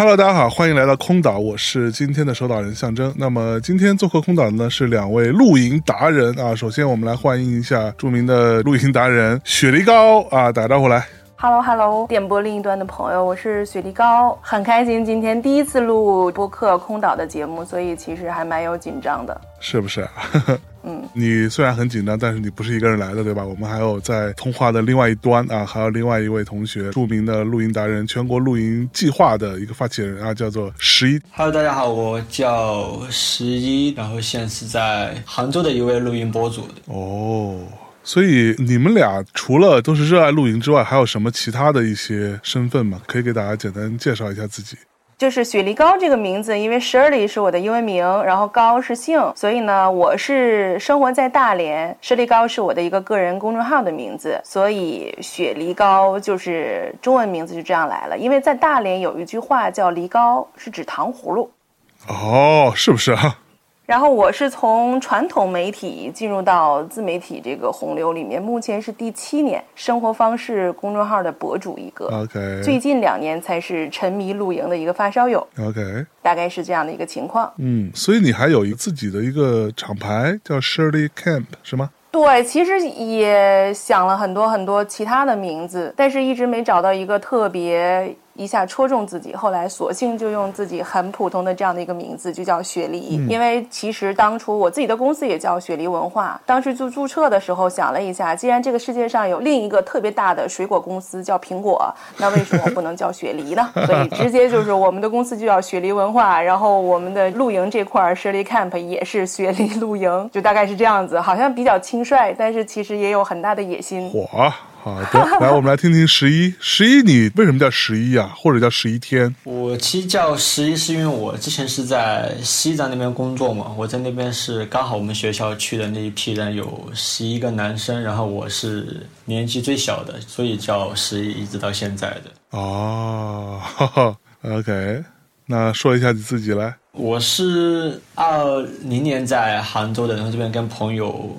Hello，大家好，欢迎来到空岛，我是今天的守岛人象征。那么今天做客空岛的呢是两位露营达人啊。首先我们来欢迎一下著名的露营达人雪梨高啊，打个招呼来。Hello，Hello，电波另一端的朋友，我是雪梨高，很开心今天第一次录播客空岛的节目，所以其实还蛮有紧张的，是不是？嗯，你虽然很紧张，但是你不是一个人来的，对吧？我们还有在通话的另外一端啊，还有另外一位同学，著名的露营达人，全国露营计划的一个发起人啊，叫做十一。Hello，大家好，我叫十一，然后现在是在杭州的一位录音博主。哦，所以你们俩除了都是热爱露营之外，还有什么其他的一些身份吗？可以给大家简单介绍一下自己。就是雪梨高这个名字，因为 Shirley 是我的英文名，然后高是姓，所以呢，我是生活在大连，Shirley 高是我的一个个人公众号的名字，所以雪梨高就是中文名字就这样来了。因为在大连有一句话叫“梨高”，是指糖葫芦。哦，是不是啊？然后我是从传统媒体进入到自媒体这个洪流里面，目前是第七年，生活方式公众号的博主一个。OK 最近两年才是沉迷露营的一个发烧友，OK，大概是这样的一个情况。嗯，所以你还有一自己的一个厂牌叫 Shirley Camp 是吗？对，其实也想了很多很多其他的名字，但是一直没找到一个特别一下戳中自己。后来索性就用自己很普通的这样的一个名字，就叫雪梨。因为其实当初我自己的公司也叫雪梨文化，当时就注册的时候想了一下，既然这个世界上有另一个特别大的水果公司叫苹果，那为什么不能叫雪梨呢？所以直接就是我们的公司就叫雪梨文化，然后我们的露营这块儿 Shirley Camp 也是雪梨露营，就大概是这样子，好像比较轻率，但是其实也有很大的野心。火啊！好的，来，我们来听听十一。十一，你为什么叫十一啊？或者叫十一天？我其实叫十一，是因为我之前是在西藏那边工作嘛，我在那边是刚好我们学校去的那一批人有十一个男生，然后我是年纪最小的，所以叫十一，一直到现在的。哦哈哈，OK，那说一下你自己来。我是二零年在杭州的，然后这边跟朋友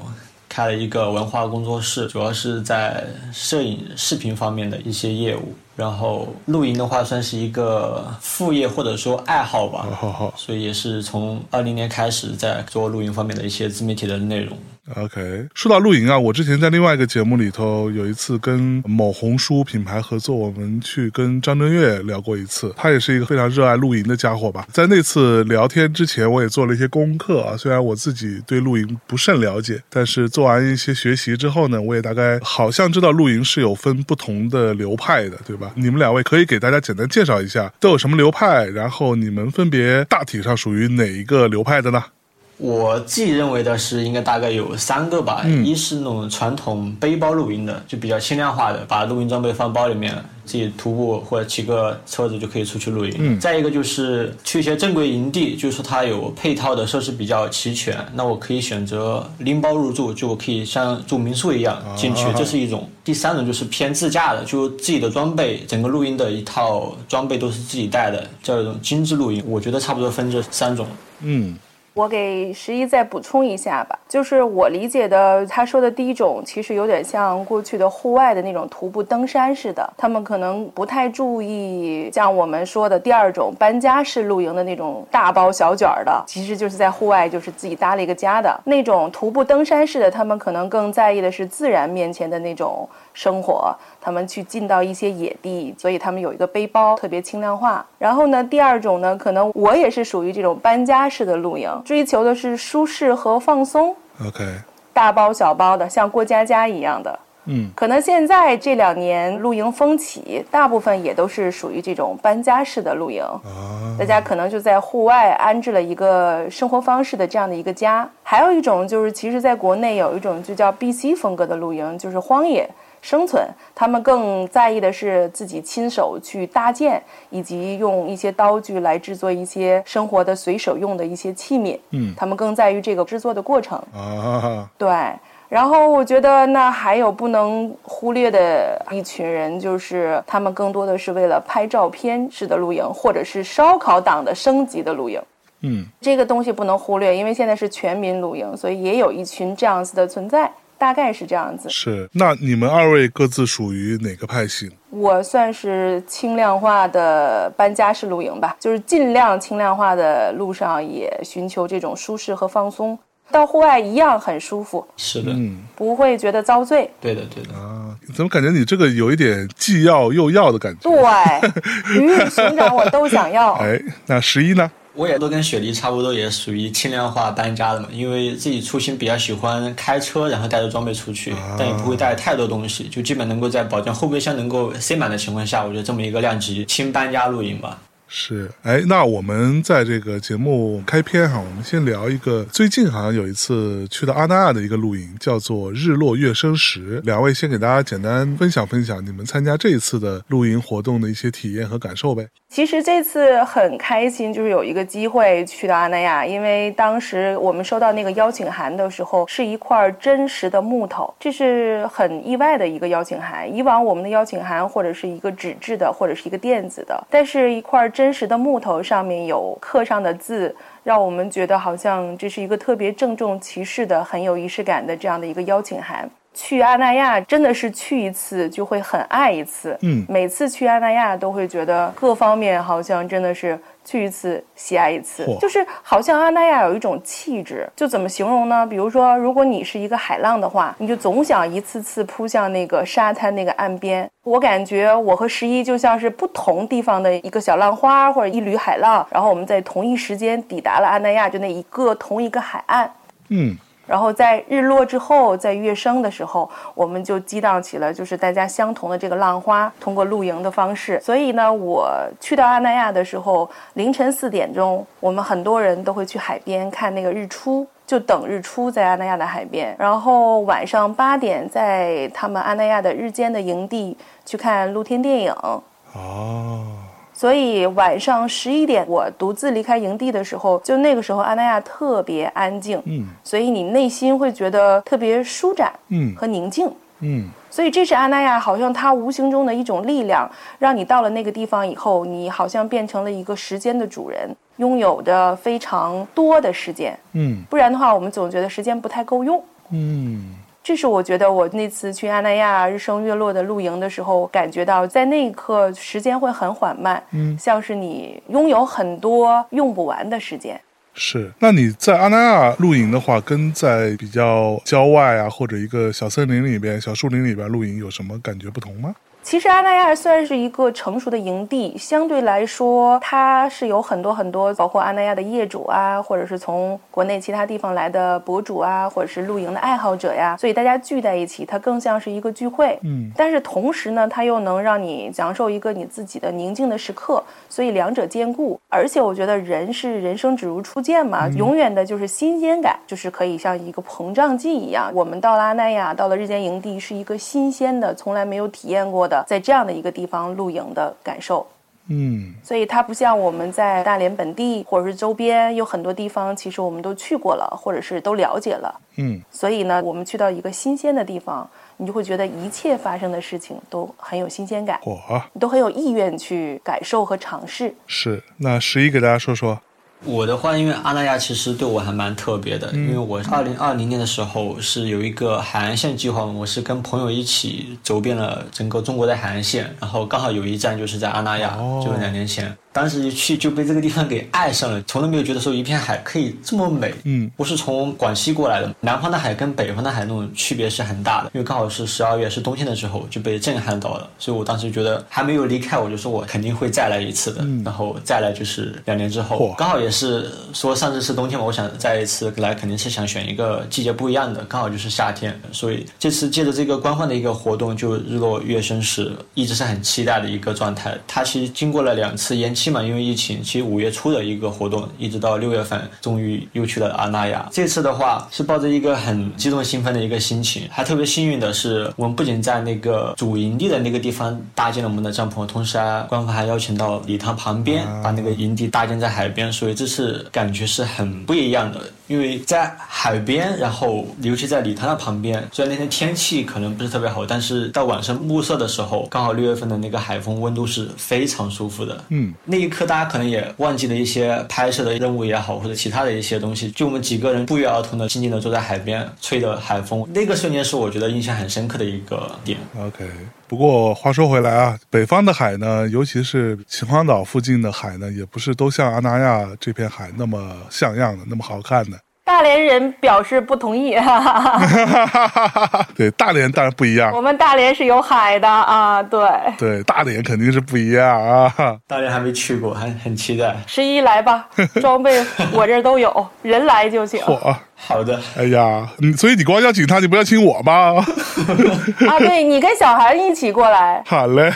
开了一个文化工作室，主要是在摄影、视频方面的一些业务。然后露营的话，算是一个副业或者说爱好吧。所以也是从二零年开始在做露营方面的一些自媒体的内容。OK，说到露营啊，我之前在另外一个节目里头有一次跟某红书品牌合作，我们去跟张震岳聊过一次。他也是一个非常热爱露营的家伙吧。在那次聊天之前，我也做了一些功课啊。虽然我自己对露营不甚了解，但是做完一些学习之后呢，我也大概好像知道露营是有分不同的流派的，对吧？你们两位可以给大家简单介绍一下都有什么流派，然后你们分别大体上属于哪一个流派的呢？我自己认为的是，应该大概有三个吧。一是那种传统背包露营的，就比较轻量化的，把露营装备放包里面，自己徒步或者骑个车子就可以出去露营。再一个就是去一些正规营地，就是说它有配套的设施比较齐全，那我可以选择拎包入住，就我可以像住民宿一样进去，这是一种。第三种就是偏自驾的，就自己的装备，整个露营的一套装备都是自己带的，叫一种精致露营。我觉得差不多分这三种。嗯我给十一再补充一下吧，就是我理解的，他说的第一种其实有点像过去的户外的那种徒步登山似的，他们可能不太注意像我们说的第二种搬家式露营的那种大包小卷儿的，其实就是在户外就是自己搭了一个家的那种徒步登山式的，他们可能更在意的是自然面前的那种生活，他们去进到一些野地，所以他们有一个背包特别轻量化。然后呢，第二种呢，可能我也是属于这种搬家式的露营，追求的是舒适和放松，，OK，大包小包的，像过家家一样的。嗯，可能现在这两年露营风起，大部分也都是属于这种搬家式的露营。啊，大家可能就在户外安置了一个生活方式的这样的一个家。还有一种就是，其实在国内有一种就叫 BC 风格的露营，就是荒野生存。他们更在意的是自己亲手去搭建，以及用一些刀具来制作一些生活的随手用的一些器皿。嗯他们更在于这个制作的过程。啊，对，然后我觉得那还有不能忽略的一群人，就是他们更多的是为了拍照片式的露营，或者是烧烤党的升级的露营。嗯，这个东西不能忽略，因为现在是全民露营，所以也有一群这样子的存在，大概是这样子。是。那你们二位各自属于哪个派系？我算是轻量化的搬家式露营吧，就是尽量轻量化的路上也寻求这种舒适和放松，到户外一样很舒服，是的，嗯不会觉得遭罪。对的，对的。啊，怎么感觉你这个有一点既要又要的感觉？对，鱼与熊掌我都想要。哎，那十一呢？我也都跟雪梨差不多，也属于轻量化搬家的嘛。因为自己出行比较喜欢开车，然后带着装备出去，但也不会带太多东西，就基本能够在保证后备箱能够塞满的情况下，我觉得这么一个量级轻搬家露营吧。是，哎，那我们在这个节目开篇哈，我们先聊一个最近好像有一次去到阿那亚的一个露营，叫做日落月升时。两位先给大家简单分享分享你们参加这一次的露营活动的一些体验和感受呗。其实这次很开心，就是有一个机会去到阿那亚，因为当时我们收到那个邀请函的时候，是一块真实的木头，这是很意外的一个邀请函。以往我们的邀请函或者是一个纸质的，或者是一个电子的，但是一块真真实的木头上面有刻上的字，让我们觉得好像这是一个特别郑重其事的、很有仪式感的这样的一个邀请函。去阿那亚真的是去一次就会很爱一次，嗯每次去阿那亚都会觉得各方面好像真的是去一次喜爱一次，就是好像阿那亚有一种气质，就怎么形容呢？比如说，如果你是一个海浪的话，你就总想一次次扑向那个沙滩那个岸边。我感觉我和十一就像是不同地方的一个小浪花或者一缕海浪，然后我们在同一时间抵达了阿那亚，就那一个同一个海岸。嗯，然后在日落之后，在月升的时候，我们就激荡起了就是大家相同的这个浪花，通过露营的方式。所以呢，我去到阿那亚的时候，凌晨四点钟，我们很多人都会去海边看那个日出。就等日出在阿那亚的海边，然后晚上八点在他们阿那亚的日间的营地去看露天电影，哦，所以晚上十一点我独自离开营地的时候，就那个时候阿那亚特别安静，嗯所以你内心会觉得特别舒展嗯和宁静。嗯，所以这是阿那亚好像它无形中的一种力量，让你到了那个地方以后，你好像变成了一个时间的主人，拥有的非常多的时间。嗯不然的话，我们总觉得时间不太够用。嗯，这是我觉得我那次去阿那亚日升月落的露营的时候，感觉到在那一刻时间会很缓慢，嗯像是你拥有很多用不完的时间。是。那你在阿那亚露营的话，跟在比较郊外啊，或者一个小森林里边、小树林里边露营有什么感觉不同吗？其实阿那亚算是一个成熟的营地，相对来说，它是有很多很多，包括阿那亚的业主啊，或者是从国内其他地方来的博主啊，或者是露营的爱好者呀，所以大家聚在一起，它更像是一个聚会。嗯但是同时呢，它又能让你享受一个你自己的宁静的时刻，所以两者兼顾。而且我觉得人是人生只如初见嘛，永远的就是新鲜感，就是可以像一个膨胀剂一样。我们到了阿那亚，到了日间营地，是一个新鲜的，从来没有体验过的，在这样的一个地方露营的感受。嗯所以它不像我们在大连本地或者是周边有很多地方，其实我们都去过了，或者是都了解了。嗯，所以呢，我们去到一个新鲜的地方，你就会觉得一切发生的事情都很有新鲜感，嚯、你都很有意愿去感受和尝试。是。那十一给大家说说。我的话，因为阿那亚其实对我还蛮特别的，因为我二零二零年的时候是有一个海岸线计划，我是跟朋友一起走遍了整个中国的海岸线，然后刚好有一站就是在阿那亚，哦就是两年前。当时一去就被这个地方给爱上了，从来没有觉得说一片海可以这么美。嗯，我是从广西过来的，南方的海跟北方的海那种区别是很大的，因为刚好是十二月，是冬天的时候，就被震撼到了。所以我当时觉得还没有离开，我就说我肯定会再来一次的。然后再来就是两年之后嚯，刚好也是说上次是冬天嘛，我想再一次来肯定是想选一个季节不一样的，刚好就是夏天，所以这次借着这个官方的一个活动，就日落月升时，一直是很期待的一个状态。它其实经过了两次延期嘛，因为疫情，其实五月初的一个活动，一直到六月份，终于又去了阿那亚。这次的话是抱着一个很激动兴奋的一个心情，还特别幸运的是，我们不仅在那个主营地的那个地方搭建了我们的帐篷，同时啊，官方还邀请到礼堂旁边，把那个营地搭建在海边，所以这次感觉是很不一样的。因为在海边，然后尤其在礼堂的旁边，虽然那天天气可能不是特别好，但是到晚上暮色的时候，刚好六月份的那个海风温度是非常舒服的。嗯，那一刻大家可能也忘记了一些拍摄的任务也好，或者其他的一些东西，就我们几个人不约而同的静静的坐在海边，吹着海风，那个瞬间是我觉得印象很深刻的一个点。OK，不过话说回来啊，北方的海呢，尤其是秦皇岛附近的海呢，也不是都像阿那亚这片海那么像样的，那么好看的。大连人表示不同意，哈哈哈对，大连当然不一样我，们大连是有海的啊，对。对，大连肯定是不一样啊。大连还没去过，还很期待。十一来吧，装备我这儿都有，人来就行。嚯，好的，哎呀，你所以你光邀请他，你不要请我吗？啊，对你跟小韩一起过来，好嘞。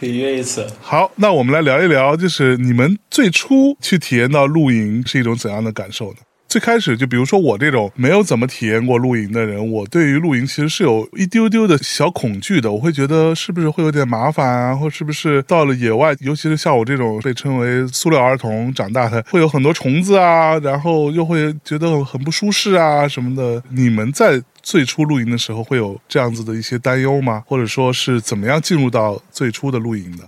可以约一次。好，那我们来聊一聊，就是你们最初去体验到露营是一种怎样的感受呢？最开始就比如说我这种没有怎么体验过露营的人，我对于露营其实是有一丢丢的小恐惧的。我会觉得是不是会有点麻烦啊，或是不是到了野外，尤其是像我这种被称为塑料儿童长大的，会有很多虫子啊，然后又会觉得很不舒适啊什么的。你们在最初露营的时候会有这样子的一些担忧吗？或者说是怎么样进入到最初的露营的？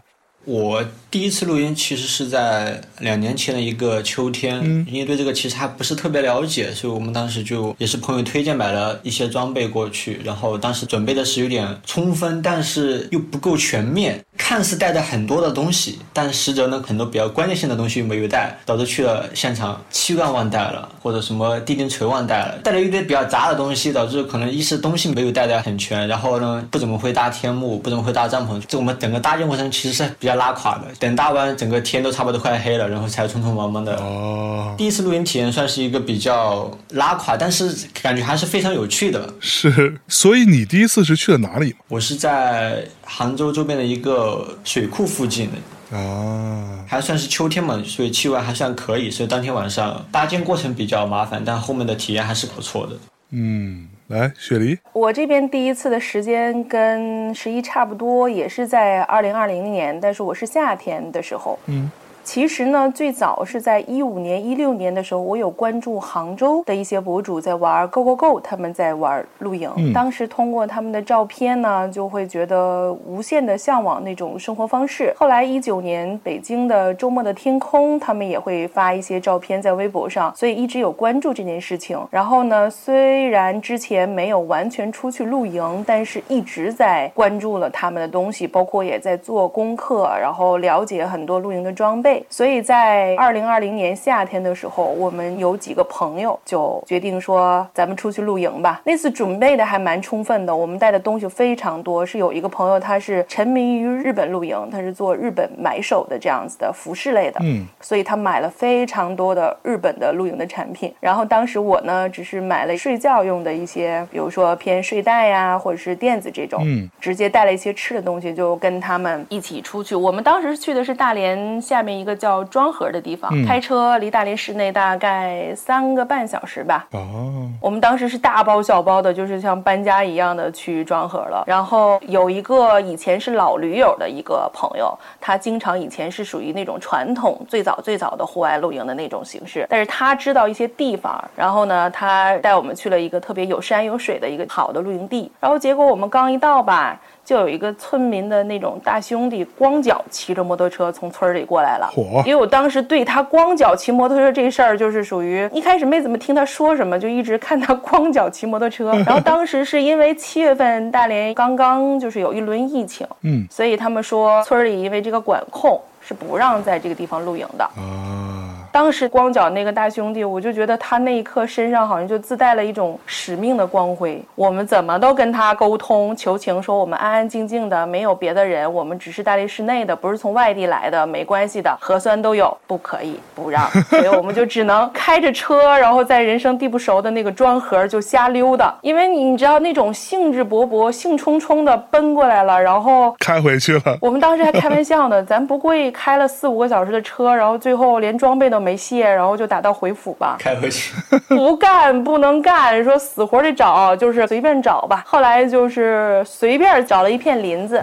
我第一次录音其实是在两年前的一个秋天，因为对这个其实还不是特别了解，所以我们当时就也是朋友推荐买了一些装备过去，然后当时准备的是有点充分，但是又不够全面，看似带着很多的东西，但实则呢很多比较关键性的东西没有带，导致去了现场气罐忘带了，或者什么地钉锤忘带了，带了一堆比较杂的东西，导致可能一是东西没有带的很全，然后呢不怎么会搭天幕，不怎么会搭帐篷，这我们整个搭建过程其实是比较拉垮的。等搭完，整个天都差不多快黑了，然后才匆匆忙忙的。哦，第一次露营体验算是一个比较拉垮，但是感觉还是非常有趣的。是，所以你第一次是去了哪里？我是在杭州周边的一个水库附近的，啊，还算是秋天嘛，所以气温还算可以，所以当天晚上搭建过程比较麻烦，但后面的体验还是不错的。嗯，来，雪梨，我这边第一次的时间跟十一差不多，也是在二零二零年，但是我是夏天的时候。嗯。其实呢，最早是在一五年、一六年的时候，我有关注杭州的一些博主在玩 Go Go Go，他们在玩露营。嗯当时通过他们的照片呢，就会觉得无限的向往那种生活方式。后来一九年北京的周末的天空，他们也会发一些照片在微博上，所以一直有关注这件事情。然后呢，虽然之前没有完全出去露营，但是一直在关注了他们的东西，包括也在做功课，然后了解很多露营的装备。所以在二零二零年夏天的时候，我们有几个朋友就决定说，咱们出去露营吧。那次准备的还蛮充分的，我们带的东西非常多。是有一个朋友，他是沉迷于日本露营，他是做日本买手的这样子的服饰类的，嗯，所以他买了非常多的日本的露营的产品。然后当时我呢，只是买了睡觉用的一些，比如说偏睡袋呀，或者是垫子这种，嗯，直接带了一些吃的东西，就跟他们一起出去。我们当时去的是大连下面一个叫庄河的地方，嗯开车离大连市内大概三个半小时吧。哦，我们当时是大包小包的，就是像搬家一样的去庄河了。然后有一个以前是老驴友的一个朋友，他经常以前是属于那种传统最早最早的户外露营的那种形式，但是他知道一些地方，然后呢，他带我们去了一个特别有山有水的一个好的露营地。然后结果我们刚一到吧。就有一个村民的那种大兄弟，光脚骑着摩托车从村里过来了。火因为我当时对他光脚骑摩托车这事儿，就是属于一开始没怎么听他说什么，就一直看他光脚骑摩托车。然后当时是因为七月份大连刚刚就是有一轮疫情，嗯所以他们说村里因为这个管控是不让在这个地方露营的。啊，当时光脚那个大兄弟，我就觉得他那一刻身上好像就自带了一种使命的光辉。我们怎么都跟他沟通求情，说我们安安静静的，没有别的人，我们只是大力市内的，不是从外地来的，没关系的，核酸都有，不可以不让，所以我们就只能开着车，然后在人生地不熟的那个庄河就瞎溜达，因为你你知道那种兴致勃勃、兴冲冲的奔过来了，然后开回去了。我们当时还开玩笑呢，咱不贵开了四五个小时的车，然后最后连装备都没卸，然后就打道回府吧？开回去，不干，不能干，说死活得找，就是随便找吧。后来就是随便找了一片林子，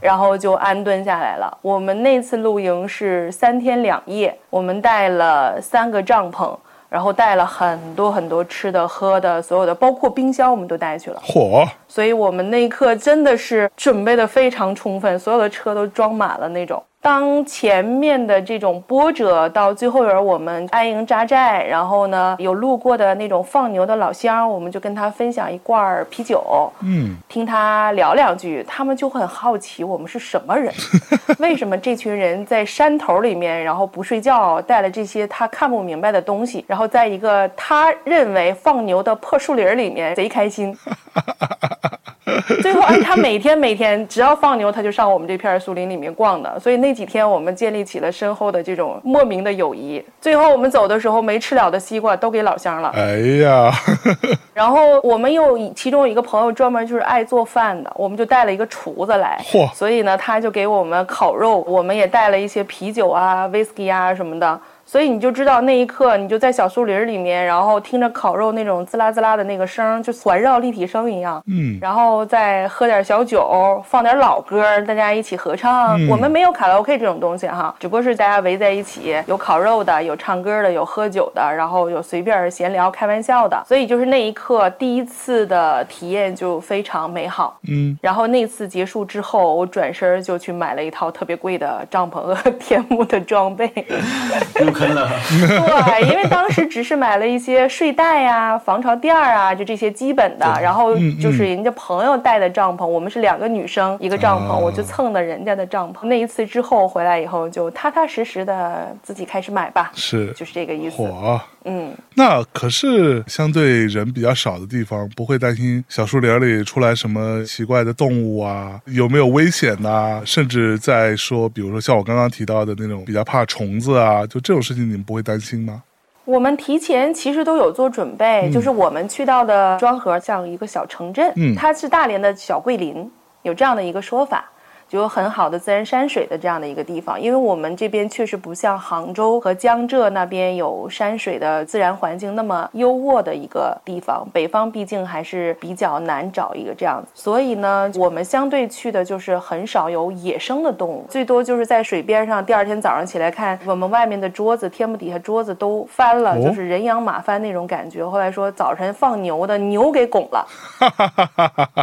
然后就安顿下来了。我们那次露营是三天两夜，我们带了三个帐篷。然后带了很多很多吃的喝的，所有的包括冰箱我们都带去了。火所以我们那一刻真的是准备的非常充分，所有的车都装满了那种。当前面的这种波折到最后边，我们安营扎寨，然后呢有路过的那种放牛的老乡，我们就跟他分享一罐儿啤酒，嗯，听他聊两句，他们就很好奇我们是什么人，为什么这群人在山头里面，然后不睡觉，带了这些他看不明白的东西，然后在一个他认为放牛的破树林里面贼开心。最后，哎，他每天每天只要放牛，他就上我们这片树林里面逛的。所以那几天我们建立起了深厚的这种莫名的友谊。最后我们走的时候，没吃了的西瓜都给老乡了。哎呀，然后我们又其中有一个朋友专门就是爱做饭的，我们就带了一个厨子来，嚯所以呢，他就给我们烤肉，我们也带了一些啤酒啊、whisky 啊什么的。所以你就知道那一刻，你就在小树林里面，然后听着烤肉那种滋啦滋啦的那个声儿，就环绕立体声一样。嗯，然后再喝点小酒，放点老歌，大家一起合唱。嗯我们没有卡拉 OK 这种东西哈，只不过是大家围在一起，有烤肉的，有唱歌的，有喝酒的，然后有随便闲聊、开玩笑的。所以就是那一刻，第一次的体验就非常美好。嗯，然后那次结束之后，我转身就去买了一套特别贵的帐篷和 天幕的装备。了。对，因为当时只是买了一些睡袋呀、防潮垫儿啊，就这些基本的。然后嗯就是人家朋友带的帐篷，我们是两个女生一个帐篷，啊我就蹭的人家的帐篷。那一次之后回来以后，就踏踏实实的自己开始买吧，是就是这个意思。火。嗯，那可是相对人比较少的地方，不会担心小树林里出来什么奇怪的动物啊？有没有危险呐、甚至在说，比如说像我刚刚提到的那种比较怕虫子啊，就这种事情，你们不会担心吗？我们提前其实都有做准备，就是我们去到的庄河像一个小城镇，嗯它是大连的小桂林，有这样的一个说法。就有很好的自然山水的这样的一个地方，因为我们这边确实不像杭州和江浙那边有山水的自然环境那么优渥的一个地方。北方毕竟还是比较难找一个这样子，所以呢，我们相对去的就是很少有野生的动物，最多就是在水边上，第二天早上起来看我们外面的桌子，天幕底下桌子都翻了，哦就是人仰马翻那种感觉。后来说早晨放牛的牛给拱了。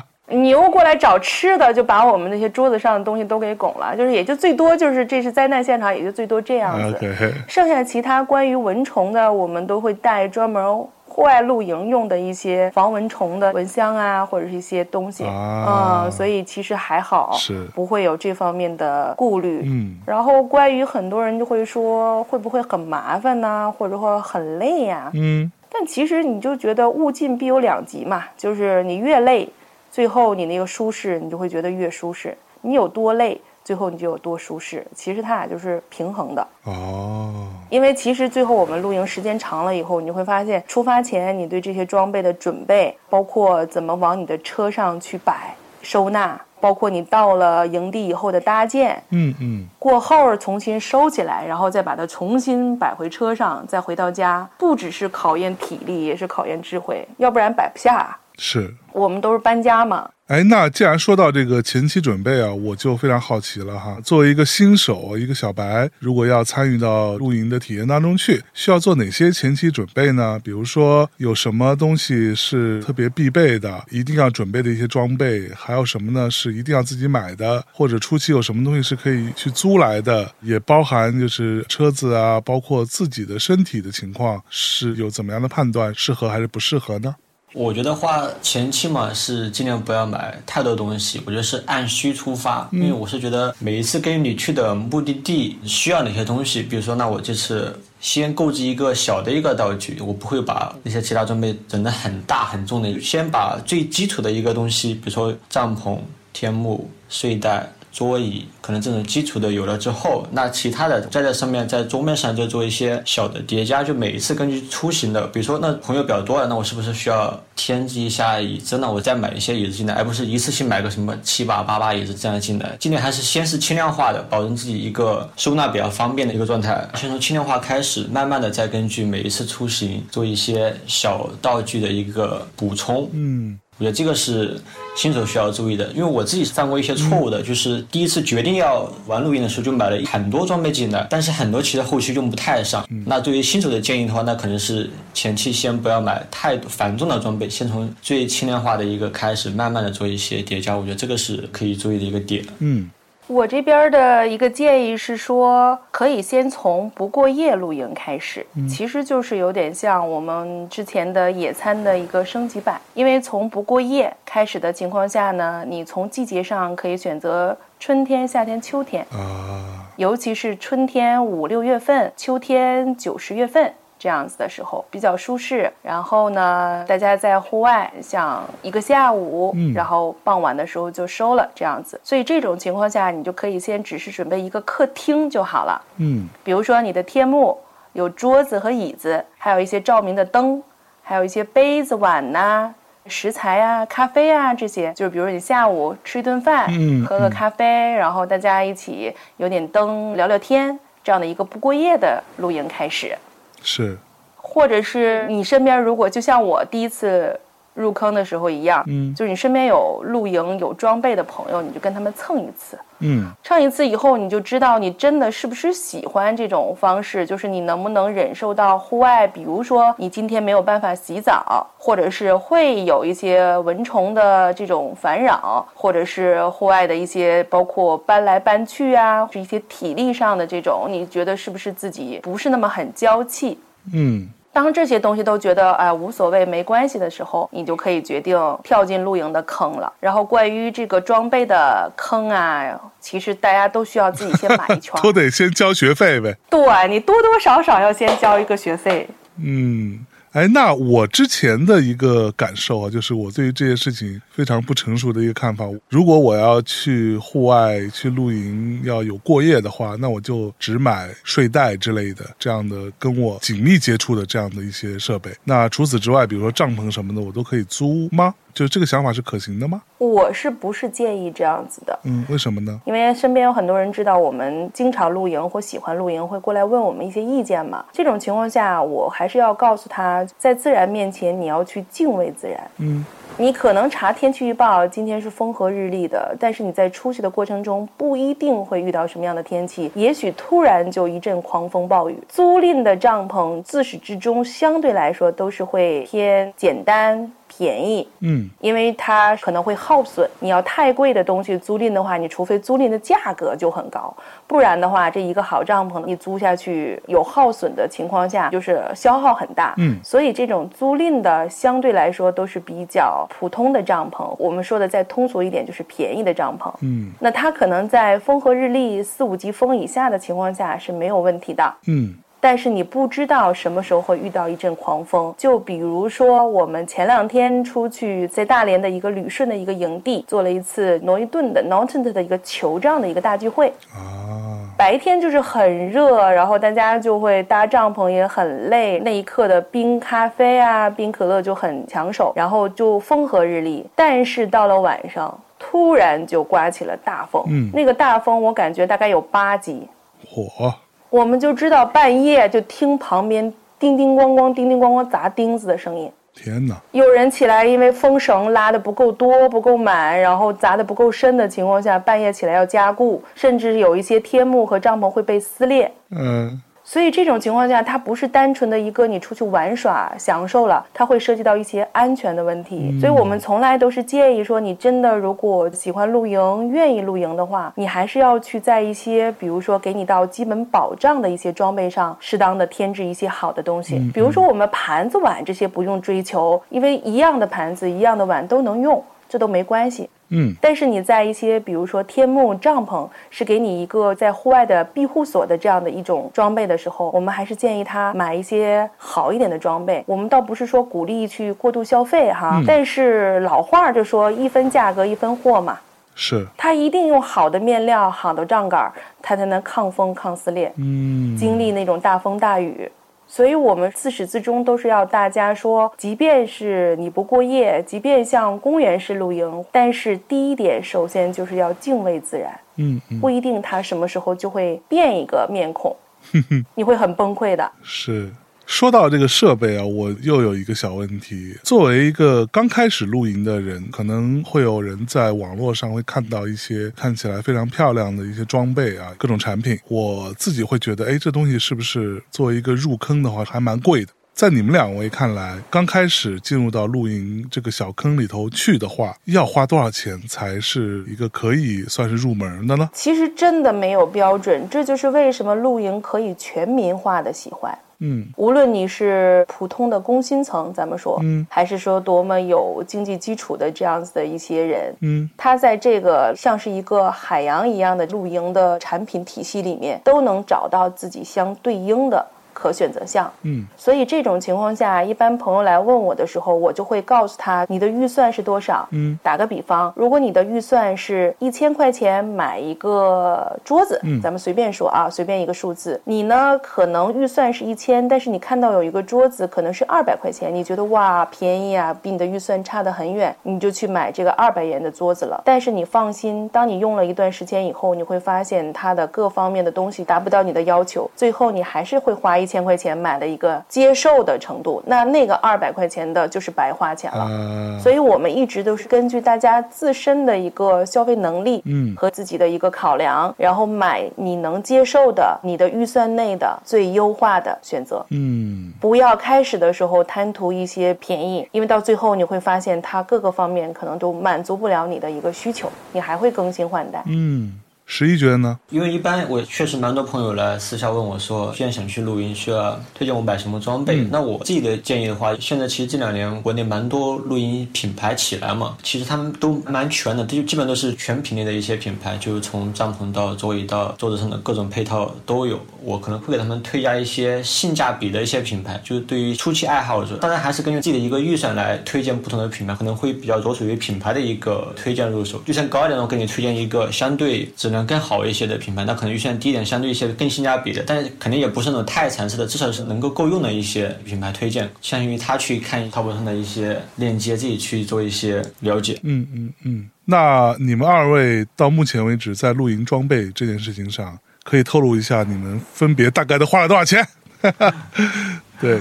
牛过来找吃的，就把我们那些桌子上的东西都给拱了，就是也就最多就是这是灾难现场，也就最多这样子。剩下其他关于蚊虫的，我们都会带专门户外露营用的一些防蚊虫的蚊香啊，或者是一些东西。啊。嗯，所以其实还好，是。不会有这方面的顾虑。嗯，然后关于很多人就会说会不会很麻烦呐、或者说很累呀、嗯，但其实你就觉得物尽必有两极嘛，就是你越累，最后你那个舒适，你就会觉得越舒适。你有多累，最后你就有多舒适。其实它俩就是平衡的。哦，因为其实最后我们露营时间长了以后，你会发现，出发前你对这些装备的准备，包括怎么往你的车上去摆、收纳，包括你到了营地以后的搭建，嗯嗯，过后重新收起来，然后再把它重新摆回车上，再回到家，不只是考验体力，也是考验智慧，要不然摆不下。是我们都是搬家嘛，哎，那既然说到这个前期准备啊，我就非常好奇了哈。作为一个新手，一个小白，如果要参与到露营的体验当中去，需要做哪些前期准备呢？比如说有什么东西是特别必备的，一定要准备的一些装备，还有什么呢？是一定要自己买的，或者初期有什么东西是可以去租来的，也包含就是车子啊，包括自己的身体的情况，是有怎么样的判断，适合还是不适合呢？我觉得话前期嘛是尽量不要买太多东西，我觉得是按需出发，因为我是觉得每一次跟你去的目的地需要哪些东西，比如说那我这次先购置一个小的一个道具，我不会把那些其他装备整得很大很重的，先把最基础的一个东西，比如说帐篷、天幕、睡袋。桌椅可能这种基础的有了之后，那其他的再在上面在桌面上就做一些小的叠加，就每一次根据出行的，比如说那朋友比较多了，那我是不是需要添置一下椅子？那我再买一些椅子进来，而不是一次性买个什么七把八把椅子这样进来。尽量还是先是轻量化的，保证自己一个收纳比较方便的一个状态。先从轻量化开始，慢慢的再根据每一次出行做一些小道具的一个补充。嗯。我觉得这个是新手需要注意的，因为我自己犯过一些错误的，就是第一次决定要玩露营的时候就买了很多装备进来，但是很多其实后期用不太上。那对于新手的建议的话，那可能是前期先不要买太繁重的装备，先从最轻量化的一个开始，慢慢的做一些叠加。我觉得这个是可以注意的一个点。嗯。我这边的一个建议是说，可以先从不过夜露营开始，其实就是有点像我们之前的野餐的一个升级版。因为从不过夜开始的情况下呢，你从季节上可以选择春天、夏天、秋天啊，尤其是春天五六月份，秋天九十月份。这样子的时候比较舒适，然后呢，大家在户外像一个下午，然后傍晚的时候就收了这样子。所以这种情况下，你就可以先只是准备一个客厅就好了。嗯，比如说你的天幕有桌子和椅子，还有一些照明的灯，还有一些杯子碗呐、食材啊、咖啡啊这些。就是比如你下午吃一顿饭，喝个咖啡，然后大家一起有点灯聊聊天，这样的一个不过夜的露营开始。是，或者是你身边如果就像我第一次入坑的时候一样，嗯，就是你身边有露营有装备的朋友，你就跟他们蹭一次，嗯，蹭一次以后，你就知道你真的是不是喜欢这种方式，就是你能不能忍受到户外，比如说你今天没有办法洗澡，或者是会有一些蚊虫的这种烦扰，或者是户外的一些包括搬来搬去啊，是一些体力上的这种，你觉得是不是自己不是那么很娇气？嗯。当这些东西都觉得哎无所谓没关系的时候，你就可以决定跳进露营的坑了。然后关于这个装备的坑啊，其实大家都需要自己先买一圈，都得先交学费呗。对你多多少少要先交一个学费。嗯。哎，那我之前的一个感受啊，就是我对于这件事情非常不成熟的一个看法。如果我要去户外去露营，要有过夜的话，那我就只买睡袋之类的这样的跟我紧密接触的这样的一些设备。那除此之外，比如说帐篷什么的，我都可以租吗？就这个想法是可行的吗？我是不是建议这样子的？嗯，为什么呢？因为身边有很多人知道我们经常露营或喜欢露营，会过来问我们一些意见嘛。这种情况下，我还是要告诉他，在自然面前，你要去敬畏自然。嗯。你可能查天气预报，今天是风和日丽的，但是你在出去的过程中不一定会遇到什么样的天气，也许突然就一阵狂风暴雨。租赁的帐篷自始至终相对来说都是会偏简单。便宜，嗯，因为它可能会耗损。你要太贵的东西租赁的话，你除非租赁的价格就很高，不然的话，这一个好帐篷你租下去有耗损的情况下，就是消耗很大。嗯，所以这种租赁的相对来说都是比较普通的帐篷。我们说的再通俗一点，就是便宜的帐篷。嗯，那它可能在风和日丽、四五级风以下的情况下是没有问题的。嗯。但是你不知道什么时候会遇到一阵狂风，就比如说我们前两天出去在大连的一个旅顺的一个营地做了一次诺伊顿的 n o t t n 的一个酋长的一个大聚会啊，白天就是很热，然后大家就会搭帐篷也很累，那一刻的冰咖啡啊、冰可乐就很抢手，然后就风和日丽。但是到了晚上，突然就刮起了大风，嗯，那个大风我感觉大概有八级，火。我们就知道半夜就听旁边叮叮咣咣、叮叮咣咣砸钉子的声音，天哪！有人起来，因为风绳拉的不够多、不够满，然后砸的不够深的情况下，半夜起来要加固，甚至有一些天幕和帐篷会被撕裂。嗯所以这种情况下，它不是单纯的一个你出去玩耍享受了，它会涉及到一些安全的问题。所以我们从来都是建议说，你真的如果喜欢露营、愿意露营的话，你还是要去在一些，比如说给你到基本保障的一些装备上，适当的添置一些好的东西。比如说我们盘子碗这些不用追求，因为一样的盘子、一样的碗都能用，这都没关系。嗯但是你在一些，比如说天幕、帐篷，是给你一个在户外的庇护所的这样的一种装备的时候，我们还是建议他买一些好一点的装备。我们倒不是说鼓励去过度消费哈，但是老话就说一分价格一分货嘛，是它一定用好的面料、好的帐杆，它才能抗风、抗撕裂。嗯经历那种大风大雨。所以，我们自始至终都是要大家说，即便是你不过夜，即便像公园式露营，但是第一点，首先就是要敬畏自然，嗯嗯不一定它什么时候就会变一个面孔，你会很崩溃的。是。说到这个设备啊，我又有一个小问题。作为一个刚开始露营的人，可能会有人在网络上会看到一些看起来非常漂亮的一些装备啊，各种产品。我自己会觉得，哎，这东西是不是作为一个入坑的话，还蛮贵的？在你们两位看来，刚开始进入到露营这个小坑里头去的话，要花多少钱才是一个可以算是入门的呢？其实真的没有标准，这就是为什么露营可以全民化的喜欢。嗯。无论你是普通的工薪层，咱们说，嗯。还是说多么有经济基础的这样子的一些人，嗯。他在这个像是一个海洋一样的露营的产品体系里面，都能找到自己相对应的可选择项。嗯所以这种情况下，一般朋友来问我的时候，我就会告诉他你的预算是多少。嗯打个比方，如果你的预算是一千块钱买一个桌子，嗯咱们随便说啊，随便一个数字，你呢可能预算是一千，但是你看到有一个桌子可能是二百块钱，你觉得哇便宜啊，比你的预算差得很远，你就去买这个二百元的桌子了。但是你放心，当你用了一段时间以后，你会发现它的各方面的东西达不到你的要求，最后你还是会花一千块钱买了一个接受的程度，那那个二百块钱的就是白花钱了。嗯，所以我们一直都是根据大家自身的一个消费能力，嗯和自己的一个考量，然后买你能接受的、你的预算内的最优化的选择。嗯不要开始的时候贪图一些便宜，因为到最后你会发现它各个方面可能都满足不了你的一个需求，你还会更新换代。嗯，十一觉得呢？因为一般我确实蛮多朋友来私下问我说，现在想去露营，需要推荐我买什么装备？那我自己的建议的话，现在其实这两年国内蛮多露营品牌起来嘛，其实他们都蛮全的，就基本都是全品类的一些品牌，就是从帐篷到座椅到桌子上的各种配套都有。我可能会给他们推荐一些性价比的一些品牌，就是对于初期爱好者，当然还是根据自己的一个预算来推荐不同的品牌，可能会比较着手于品牌的一个推荐入手。预算高一点的，我给你推荐一个相对质量更好一些的品牌，那可能预算低一点，相对一些更性价比的，但是肯定也不是那种太残次的，至少是能够够用的一些品牌推荐，相当于他去看淘宝上的一些链接，自己去做一些了解。嗯嗯嗯。那你们二位到目前为止在露营装备这件事情上，可以透露一下你们分别大概都花了多少钱？对，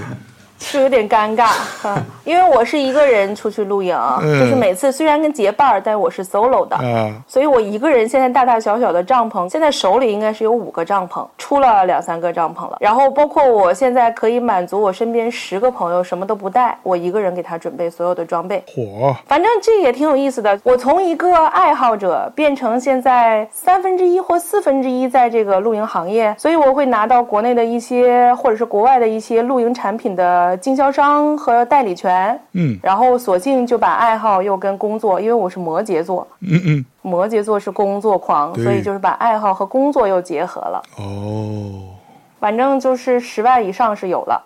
是有点尴尬，嗯，因为我是一个人出去露营，嗯就是每次虽然跟结伴儿，但我是 solo 的，啊，所以我一个人现在大大小小的帐篷，现在手里应该是有五个帐篷，出了两三个帐篷了。然后包括我现在可以满足我身边十个朋友什么都不带，我一个人给他准备所有的装备。火，反正这也挺有意思的。我从一个爱好者变成现在三分之一或四分之一在这个露营行业，所以我会拿到国内的一些或者是国外的一些露营产品的经销商和代理权。嗯然后索性就把爱好又跟工作，因为我是摩羯座，嗯嗯，摩羯座是工作狂，所以就是把爱好和工作又结合了。哦，反正就是十万以上是有了，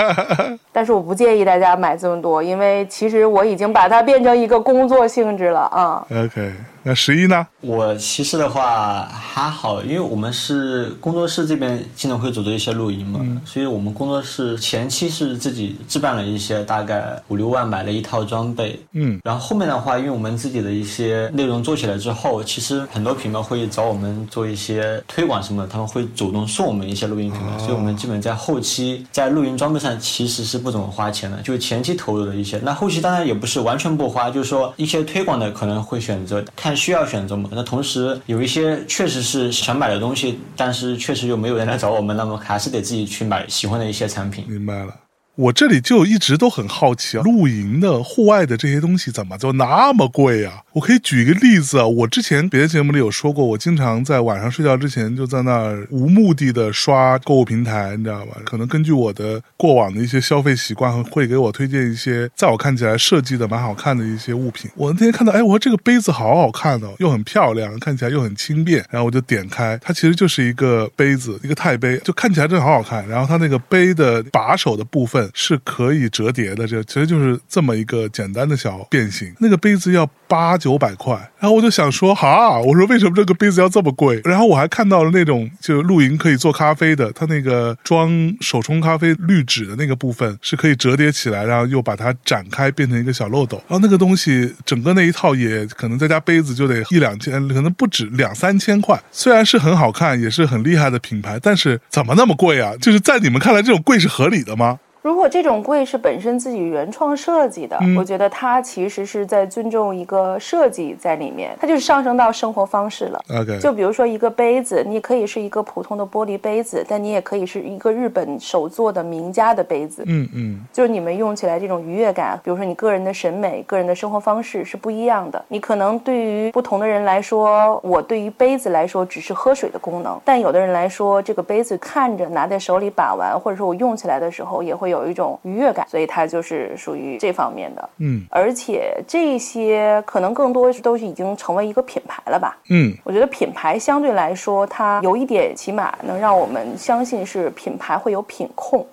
但是我不建议大家买这么多，因为其实我已经把它变成一个工作性质了啊。OK，那十一呢？我其实的话还好，因为我们是工作室这边经常会组织一些露营嘛，所以我们工作室前期是自己置办了一些大概五六万买了一套装备，嗯，然后后面的话，因为我们自己的一些内容做起来之后，其实很多品牌会找我们做一些推广什么的，他们会主动送我们一些露营品牌，所以我们基本在后期在露营装备上其实是不怎么花钱的，就是前期投入的一些，那后期当然也不是完全不花，就是说一些推广的可能会选择看需要选择嘛，那同时有一些确实是想买的东西，但是确实又没有人来找我们，那么还是得自己去买喜欢的一些产品。明白了。我这里就一直都很好奇啊，露营的、户外的这些东西怎么就那么贵啊？我可以举一个例子啊，我之前别的节目里有说过，我经常在晚上睡觉之前就在那儿无目的的刷购物平台，你知道吧？可能根据我的过往的一些消费习惯，会给我推荐一些在我看起来设计的蛮好看的一些物品。我那天看到，哎，我说这个杯子好好看哦，又很漂亮，看起来又很轻便，然后我就点开，它其实就是一个杯子，一个钛杯，就看起来真的好好看。然后它那个杯的把手的部分是可以折叠的，这其实就是这么一个简单的小变形。那个杯子要八九百块，然后我就想说，哈，我说为什么这个杯子要这么贵？然后我还看到了那种就露营可以做咖啡的，它那个装手冲咖啡滤纸的那个部分是可以折叠起来，然后又把它展开变成一个小漏斗。然后那个东西整个那一套也可能再加杯子就得一两千，可能不止两三千块。虽然是很好看，也是很厉害的品牌，但是怎么那么贵啊？就是在你们看来，这种贵是合理的吗？如果这种柜是本身自己原创设计的，我觉得它其实是在尊重一个设计在里面，它就是上升到生活方式了。OK，就比如说一个杯子，你可以是一个普通的玻璃杯子，但你也可以是一个日本手做的名家的杯子。嗯嗯，就是你们用起来这种愉悦感，比如说你个人的审美、个人的生活方式是不一样的。你可能对于不同的人来说，我对于杯子来说只是喝水的功能，但有的人来说，这个杯子看着拿在手里把玩，或者说我用起来的时候也会有一种愉悦感，所以它就是属于这方面的。嗯而且这些可能更多是都是已经成为一个品牌了吧。嗯我觉得品牌相对来说，它有一点起码能让我们相信是品牌会有品控，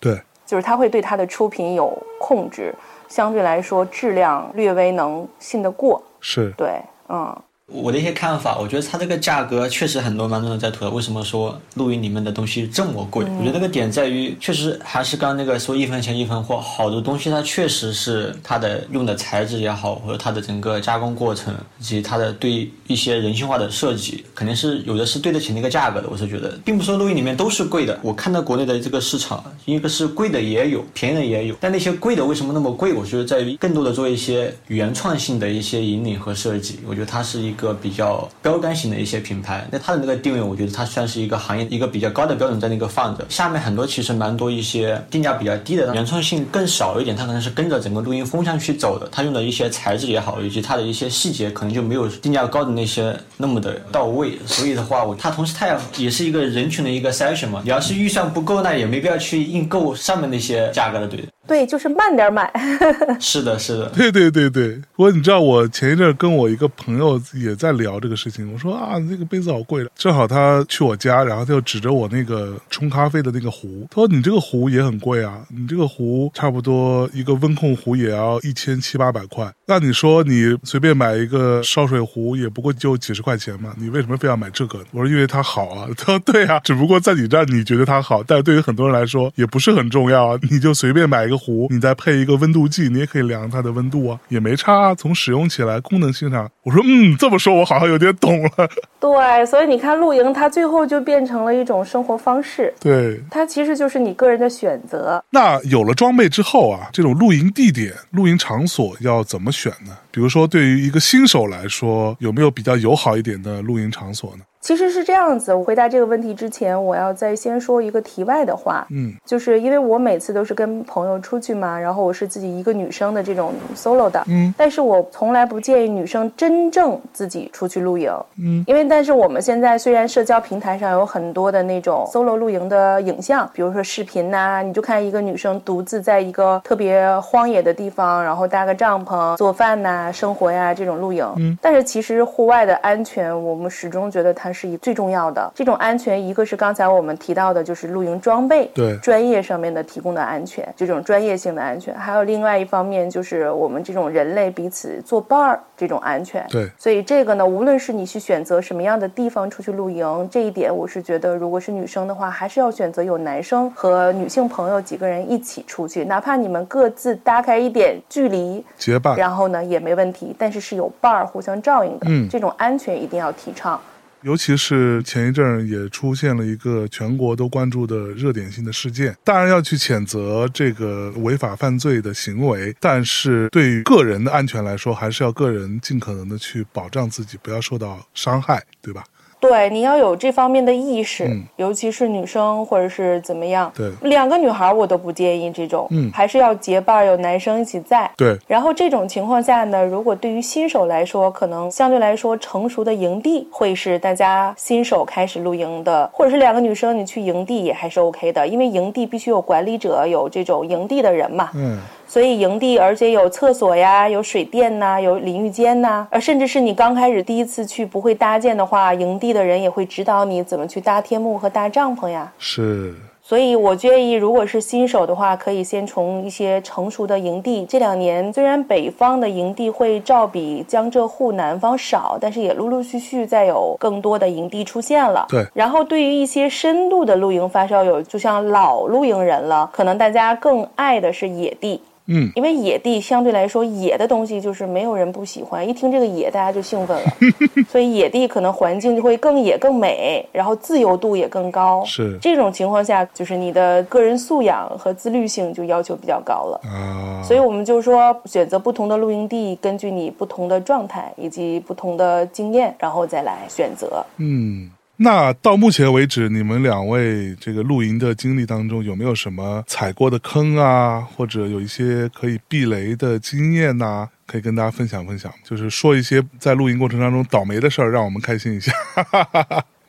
对，就是它会对它的出品有控制，相对来说质量略微能信得过。是，对，嗯，我的一些看法，我觉得它这个价格确实很多蛮多人在吐槽，为什么说录音里面的东西这么贵？我觉得那个点在于，确实还是刚刚那个说一分钱一分货，好多东西它确实是它的用的材质也好，或者它的整个加工过程，以及它的对一些人性化的设计，肯定是有的是对得起那个价格的。我是觉得，并不是说录音里面都是贵的。我看到国内的这个市场，一个是贵的也有，便宜的也有，但那些贵的为什么那么贵？我觉得在于更多的做一些原创性的一些引领和设计。我觉得它是一个个比较标杆型的一些品牌，那它的那个定位，我觉得它算是一个行业一个比较高的标准在那个放着。下面很多其实蛮多一些定价比较低的，原创性更少一点，它可能是跟着整个录音风向去走的。它用的一些材质也好，以及它的一些细节，可能就没有定价高的那些那么的到位。所以的话，我它同时它也也是一个人群的一个筛选嘛。你要是预算不够，那也没必要去硬购上面那些价格的，对的。对，就是慢点买。是的，是的。对对对对，不过你知道，我前一阵儿跟我一个朋友也在聊这个事情。我说啊，这个杯子好贵了。正好他去我家，然后他就指着我那个冲咖啡的那个壶，他说：“你这个壶也很贵啊，你这个壶差不多一个温控壶也要一千七八百块。那你说你随便买一个烧水壶，也不过就几十块钱嘛，你为什么非要买这个？”我说：“因为它好啊。”他说：“对啊，只不过在你这儿你觉得它好，但是对于很多人来说也不是很重要啊。你就随便买一个壶，你再配一个温度计，你也可以量它的温度啊，也没差啊。从使用起来、功能性上，我说嗯，这么说我好像有点懂了。对，所以你看露营，它最后就变成了一种生活方式，对，它其实就是你个人的选择。那有了装备之后啊，这种露营地点、露营场所要怎么选呢？比如说，对于一个新手来说，有没有比较友好一点的露营场所呢？其实是这样子，我回答这个问题之前，我要再先说一个题外的话，嗯，就是因为我每次都是跟朋友出去嘛，然后我是自己一个女生的这种 solo 的，嗯，但是我从来不建议女生真正自己出去露营，嗯，因为但是我们现在虽然社交平台上有很多的那种 solo 露营的影像，比如说视频呐、你就看一个女生独自在一个特别荒野的地方，然后搭个帐篷做饭呐、生活呀这种露营，嗯，但是其实户外的安全，我们始终觉得它全是一最重要的。这种安全，一个是刚才我们提到的，就是露营装备对专业上面的提供的安全，这种专业性的安全，还有另外一方面就是我们这种人类彼此作伴儿这种安全。对所以这个呢，无论是你去选择什么样的地方出去露营，这一点我是觉得，如果是女生的话，还是要选择有男生和女性朋友几个人一起出去，哪怕你们各自搭开一点距离，结伴。然后呢也没问题，但是是有伴儿互相照应的，嗯这种安全一定要提倡。尤其是前一阵儿也出现了一个全国都关注的热点性的事件，当然要去谴责这个违法犯罪的行为，但是对于个人的安全来说，还是要个人尽可能的去保障自己，不要受到伤害，对吧？对，你要有这方面的意识，嗯尤其是女生或者是怎么样。对两个女孩我都不建议这种，嗯还是要结伴，有男生一起在。对，然后这种情况下呢，如果对于新手来说，可能相对来说成熟的营地会是大家新手开始露营的，或者是两个女生你去营地也还是 OK 的，因为营地必须有管理者，有这种营地的人嘛。嗯，所以营地而且有厕所呀，有水电呐，有淋浴间呐，呃，甚至是你刚开始第一次去不会搭建的话，营地的人也会指导你怎么去搭天幕和搭帐篷呀。是，所以我建议，如果是新手的话，可以先从一些成熟的营地。这两年虽然北方的营地会照比江浙沪南方少，但是也陆陆续续在有更多的营地出现了。对然后对于一些深度的露营发烧友，就像老露营人了，可能大家更爱的是野地。嗯，因为野地相对来说，野的东西就是没有人不喜欢，一听这个野，大家就兴奋了。所以野地可能环境就会更野、更美，然后自由度也更高。是这种情况下，就是你的个人素养和自律性就要求比较高了。啊，所以我们就说，选择不同的露营地，根据你不同的状态以及不同的经验，然后再来选择。嗯，那到目前为止，你们两位这个露营的经历当中，有没有什么踩过的坑啊，或者有一些可以避雷的经验呐、可以跟大家分享分享，就是说一些在露营过程当中倒霉的事儿，让我们开心一下。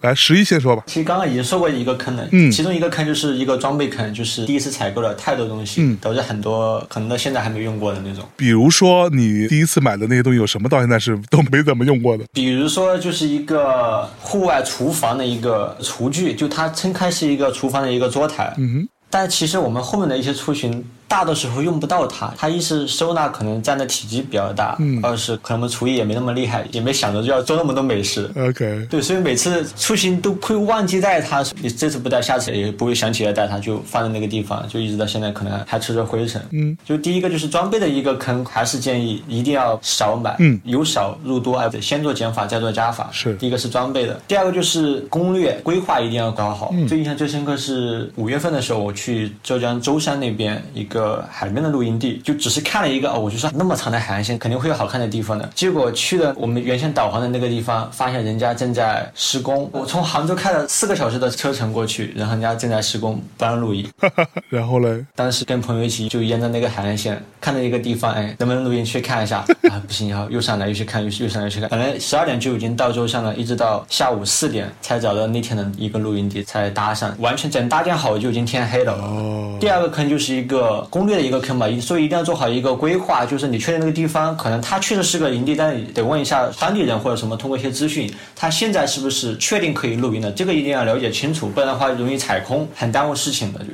来，十一先说吧。其实刚刚已经说过一个坑了，嗯其中一个坑就是一个装备坑，就是第一次采购了太多东西，嗯导致很多可能到现在还没用过的那种。比如说，你第一次买的那些东西，有什么到现在是都没怎么用过的？比如说，就是一个户外厨房的一个厨具，就它撑开是一个厨房的一个桌台，嗯哼，但其实我们后面的一些出行，大的时候用不到它。它一是收纳可能占的体积比较大，嗯二是可能我们厨艺也没那么厉害，也没想着就要做那么多美食。OK，对，所以每次出行都会忘记带它，你这次不带，下次也不会想起来带它，就放在那个地方，就一直到现在可能还吃着灰尘。嗯，就第一个就是装备的一个坑，还是建议一定要少买，嗯由少入多，哎，先做减法再做加法。是第一个是装备的，第二个就是攻略规划一定要搞好。嗯最印象最深刻是五月份的时候，我去浙江舟山那边一个海边的露营地，就只是看了一个，哦，我就说那么长的海岸线肯定会有好看的地方的。结果去了我们原先导航的那个地方，发现人家正在施工。我从杭州开了四个小时的车程过去，然后人家正在施工，不让露营。然后嘞，当时跟朋友一起就沿着那个海岸线看到一个地方，哎，能不能露营去看一下？啊，不行，然后又上来又去看，又又上来又去看，本来十二点就已经到舟山了，一直到下午四点才找到那天的一个露营地才搭上，完全整搭建好就已经天黑了。哦，第二个坑就是一个攻略的一个坑吧，所以一定要做好一个规划，就是你确定那个地方，可能它确实是个营地，但是得问一下当地人或者什么，通过一些资讯，他现在是不是确定可以露营的，这个一定要了解清楚，不然的话容易踩空，很耽误事情的就。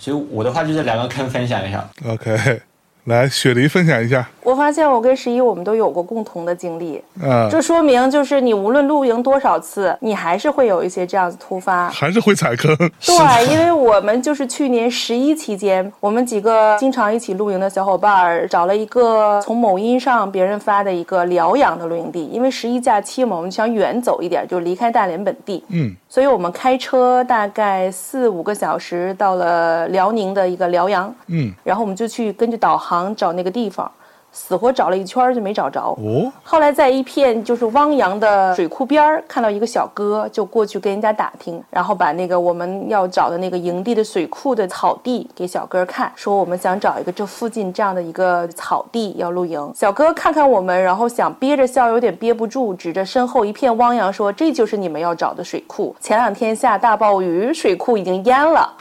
所以我的话就这两个坑分享一下。OK，来，雪梨分享一下。我发现我跟十一我们都有过共同的经历，嗯，这说明就是你无论露营多少次，你还是会有一些这样子突发。还是会踩坑。对，因为我们就是去年十一期间，我们几个经常一起露营的小伙伴儿，找了一个从某音上别人发的一个辽阳的露营地。因为十一假期嘛，我们想远走一点，就离开大连本地，嗯，所以我们开车大概四五个小时到了辽宁的一个辽阳，嗯，然后我们就去根据导航找那个地方，死活找了一圈儿就没找着。哦，后来在一片就是汪洋的水库边儿看到一个小哥，就过去跟人家打听，然后把那个我们要找的那个营地的水库的草地给小哥看，说我们想找一个这附近这样的一个草地要露营。小哥看看我们，然后想憋着笑，有点憋不住，指着身后一片汪洋说：“这就是你们要找的水库。前两天下大暴雨，水库已经淹了。”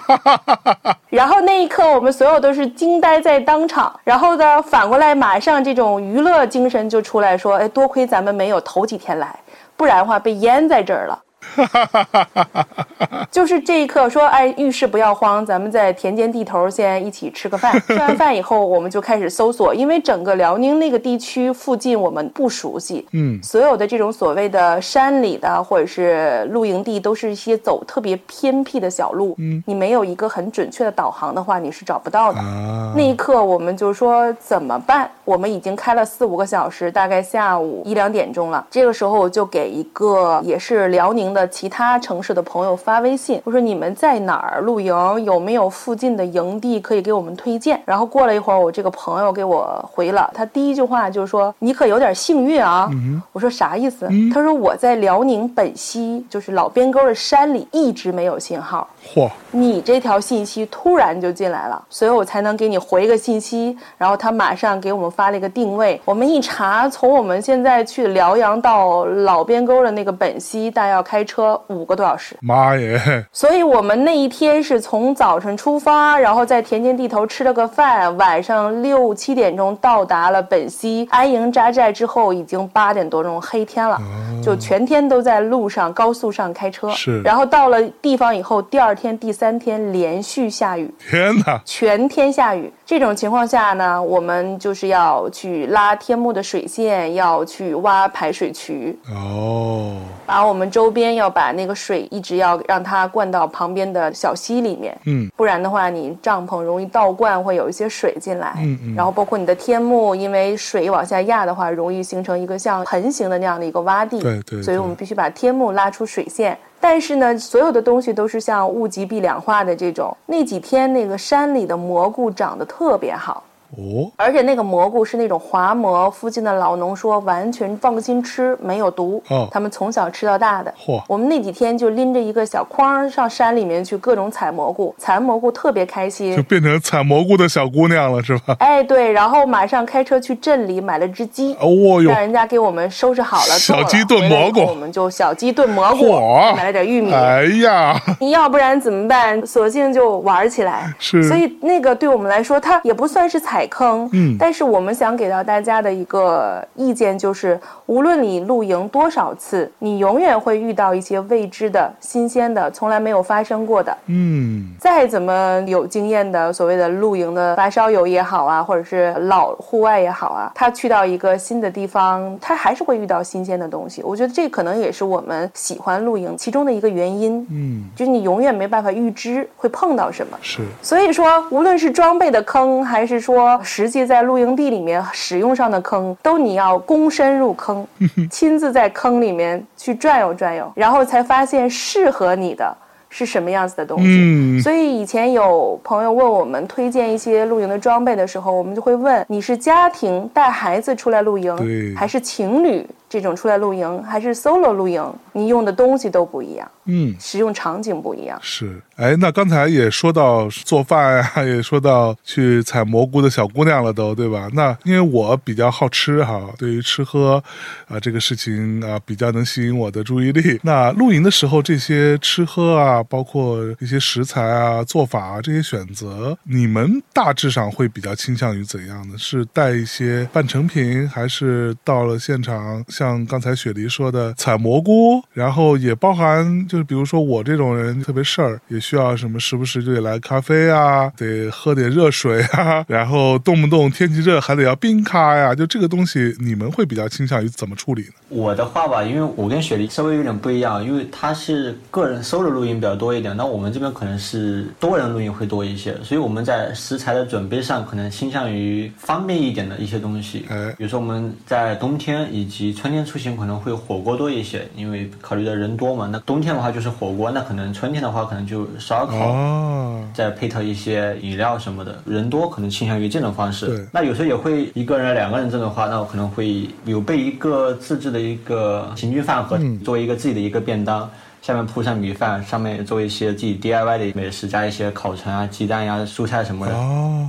然后那一刻，我们所有都是惊呆在当场。然后呢，反过来马上像这种娱乐精神就出来说：“哎，多亏咱们没有头几天来，不然的话被淹在这儿了。就是这一刻说，哎，遇事不要慌，咱们在田间地头先一起吃个饭。吃完饭以后，我们就开始搜索，因为整个辽宁那个地区附近我们不熟悉，嗯，所有的这种所谓的山里的或者是露营地，都是一些走特别偏僻的小路，嗯，你没有一个很准确的导航的话，你是找不到的。啊，那一刻，我们就说怎么办？我们已经开了四五个小时，大概下午一两点钟了。这个时候，我就给一个也是辽宁的其他城市的朋友发微信，我说你们在哪儿露营？有没有附近的营地可以给我们推荐？然后过了一会儿，我这个朋友给我回了，他第一句话就是说你可有点幸运啊。我说啥意思？他说我在辽宁本溪，就是老边沟的山里，一直没有信号。嚯，你这条信息突然就进来了，所以我才能给你回个信息，然后他马上给我们发了一个定位。我们一查，从我们现在去辽阳到老边沟的那个本溪，大概要开车五个多小时。妈耶，所以我们那一天是从早晨出发，然后在田间地头吃了个饭，晚上六七点钟到达了本溪，安营扎寨之后，已经八点多钟黑天了，就全天都在路上高速上开车。是然后到了地方以后，第二天、第三天连续下雨，天哪，全天下雨。这种情况下呢，我们就是要去拉天幕的水线，要去挖排水渠，哦，把我们周边要把那个水一直要让它灌到旁边的小溪里面，嗯，不然的话，你帐篷容易倒灌，会有一些水进来，嗯嗯。然后包括你的天幕，因为水往下压的话，容易形成一个像盆形的那样的一个洼地，对对对。所以我们必须把天幕拉出水线。但是呢，所有的东西都是像物极必两化的这种。那几天那个山里的蘑菇长得特别好，哦，而且那个蘑菇是那种滑蘑，附近的老农说完全放心吃，没有毒。哦他们从小吃到大的。嚯我们那几天就拎着一个小筐上山里面去各种采蘑菇，采完蘑菇特别开心就。变成采蘑菇的小姑娘了是吧？哎，对，然后马上开车去镇里买了只鸡。哦哟让，人家给我们收拾好了，小鸡炖蘑菇我们就小鸡炖蘑菇嚯，买了点玉米，哎呀，你要不然怎么办？索性就玩起来。是所以那个对我们来说，它也不算是踩坑。嗯但是我们想给到大家的一个意见就是，无论你露营多少次，你永远会遇到一些未知的、新鲜的、从来没有发生过的。嗯，再怎么有经验的所谓的露营的发烧友也好啊，或者是老户外也好啊，他去到一个新的地方，他还是会遇到新鲜的东西。我觉得这可能也是我们喜欢露营其中的一个原因。嗯，就是你永远没办法预知会碰到什么。是，所以说，无论是装备的坑，还是说实际在露营地里面使用上的坑，都你要躬身入坑，亲自在坑里面去转悠转悠，然后才发现适合你的是什么样子的东西。嗯，所以以前有朋友问我们推荐一些露营的装备的时候，我们就会问：你是家庭带孩子出来露营，还是情侣这种出来露营，还是 solo 露营？你用的东西都不一样，嗯。使用场景不一样。是，哎，那刚才也说到做饭呀、也说到去采蘑菇的小姑娘了，都对吧？那因为我比较好吃哈，对于吃喝啊、这个事情啊、比较能吸引我的注意力。那露营的时候，这些吃喝啊，包括一些食材啊、做法啊这些选择，你们大致上会比较倾向于怎样呢？是带一些半成品，还是到了现场像刚才雪梨说的采蘑菇，然后也包含就是比如说我这种人特别事儿，也需要什么时不时就得来咖啡啊，得喝点热水啊，然后动不动天气热还得要冰咖呀，就这个东西你们会比较倾向于怎么处理呢？我的话吧，因为我跟雪梨稍微有点不一样，因为他是个人 solo 露营比较多一点，那我们这边可能是多人录音会多一些，所以我们在食材的准备上可能倾向于方便一点的一些东西。哎比如说我们在冬天以及春天出行可能会火锅多一些，因为考虑的人多嘛。那冬天的话就是火锅，那可能春天的话可能就烧烤。哦，再配套一些饮料什么的，人多可能倾向于这种方式对。那有时候也会一个人、两个人这种话，那我可能会有备一个自制的一个行军饭盒，作为一个自己的一个便当。下面铺上米饭，上面做一些自己 DIY 的美食，加一些烤肠啊、鸡蛋呀、蔬菜什么的。哦，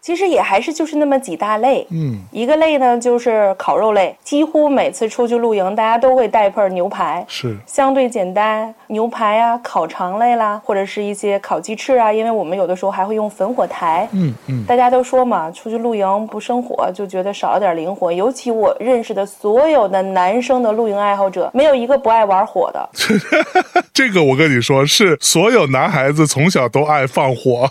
其实也还是就是那么几大类，嗯，一个类呢就是烤肉类，几乎每次出去露营，大家都会带一份牛排，是相对简单，牛排啊、烤肠类啦，或者是一些烤鸡翅啊，因为我们有的时候还会用焚火台。嗯嗯，大家都说嘛，出去露营不生火就觉得少了点灵魂。尤其我认识的所有的男生的露营爱好者，没有一个不爱玩火的。这个我跟你说，是所有男孩子从小都爱放火。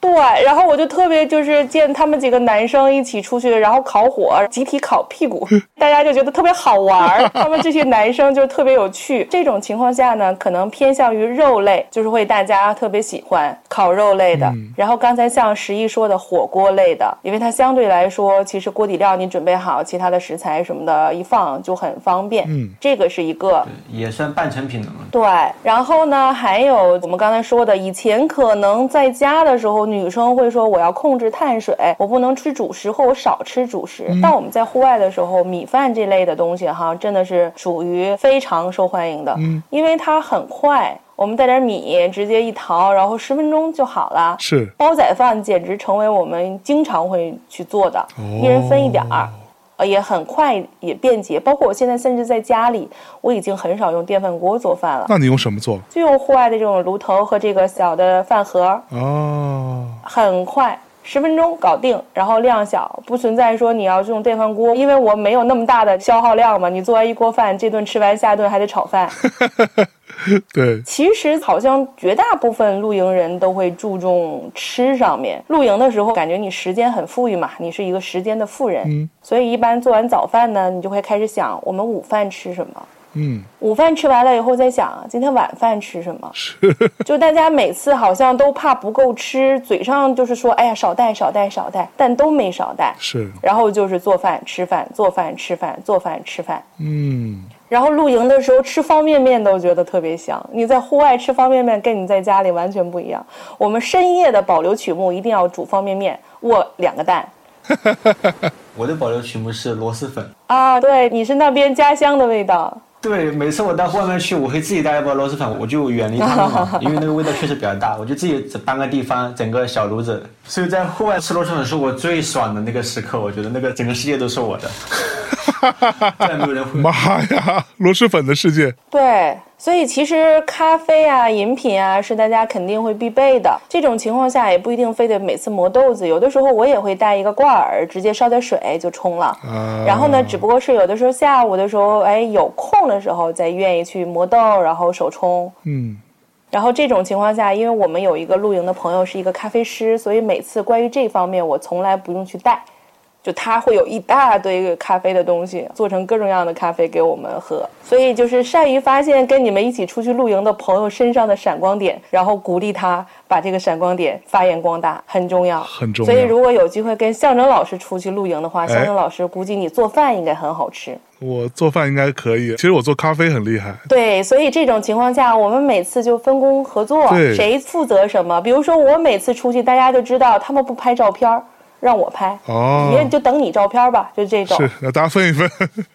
对，然后我就特别就是见他们几个男生一起出去，然后烤火，集体烤屁股，大家就觉得特别好玩儿。他们这些男生就特别有趣。这种情况下呢，可能偏向于肉类，就是会大家特别喜欢烤肉类的。然后刚才像十一说的火锅类的，因为它相对来说，其实锅底料你准备好，其他的食材什么的，一放就很方便。嗯，这个是一个。也算半成品的嘛。对，然后呢，还有我们刚才说的，以前可能在家的时候，女生会说我要控制碳水，我不能吃主食或我少吃主食。但我们在户外的时候，米饭这类的东西哈，真的是属于非常受欢迎的，嗯，因为它很快，我们带点米直接一淘，然后十分钟就好了。是煲仔饭简直成为我们经常会去做的，一人分一点儿。呃，也很快，也便捷。包括我现在甚至在家里，我已经很少用电饭锅做饭了，那你用什么做？就用户外的这种炉头和这个小的饭盒，哦，很快。十分钟搞定，然后量小，不存在说你要用电饭锅，因为我没有那么大的消耗量嘛。你做完一锅饭，这顿吃完，下顿还得炒饭。对，其实好像绝大部分露营人都会注重吃上面。露营的时候，感觉你时间很富裕嘛，你是一个时间的富人，嗯所以一般做完早饭呢，你就会开始想我们午饭吃什么。嗯，午饭吃完了以后，再想今天晚饭吃什么。是 就大家每次好像都怕不够吃，嘴上就是说哎呀少带少带少带，但都没少带。是，然后就是做饭吃饭，做饭吃饭，做饭吃饭。嗯，然后露营的时候吃方便面都觉得特别香。你在户外吃方便面跟你在家里完全不一样。我们深夜的保留曲目一定要煮方便面，卧两个蛋 我的保留曲目是螺蛳粉。啊！对，你是那边家乡的味道。对，每次我到外面去，我会自己带一包螺蛳粉，我就远离他们，因为那个味道确实比较大，我就自己搬个地方，整个小炉子。所以在户外吃螺蛳粉是我最爽的那个时刻，我觉得那个整个世界都是我的，再没有人会。妈呀，螺蛳粉的世界，对，所以其实咖啡啊、饮品啊是大家肯定会必备的。这种情况下也不一定非得每次磨豆子，有的时候我也会带一个挂耳，直接烧点水就冲了。啊，然后呢，只不过是有的时候下午的时候，哎，有空的时候再愿意去磨豆，然后手冲。嗯，然后这种情况下，因为我们有一个露营的朋友是一个咖啡师，所以每次关于这方面我从来不用去带，就他会有一大堆咖啡的东西，做成各种各样的咖啡给我们喝。所以就是善于发现跟你们一起出去露营的朋友身上的闪光点，然后鼓励他把这个闪光点发扬光大，很重要。很重要。所以如果有机会跟象征老师出去露营的话，哎象征老师估计你做饭应该很好吃。我做饭应该可以，其实我做咖啡很厉害。对，所以这种情况下，我们每次就分工合作，谁负责什么。比如说我每次出去，大家就知道他们不拍照片儿，让我拍，哦，别人就等你照片吧，就这种。是，那大家分一分，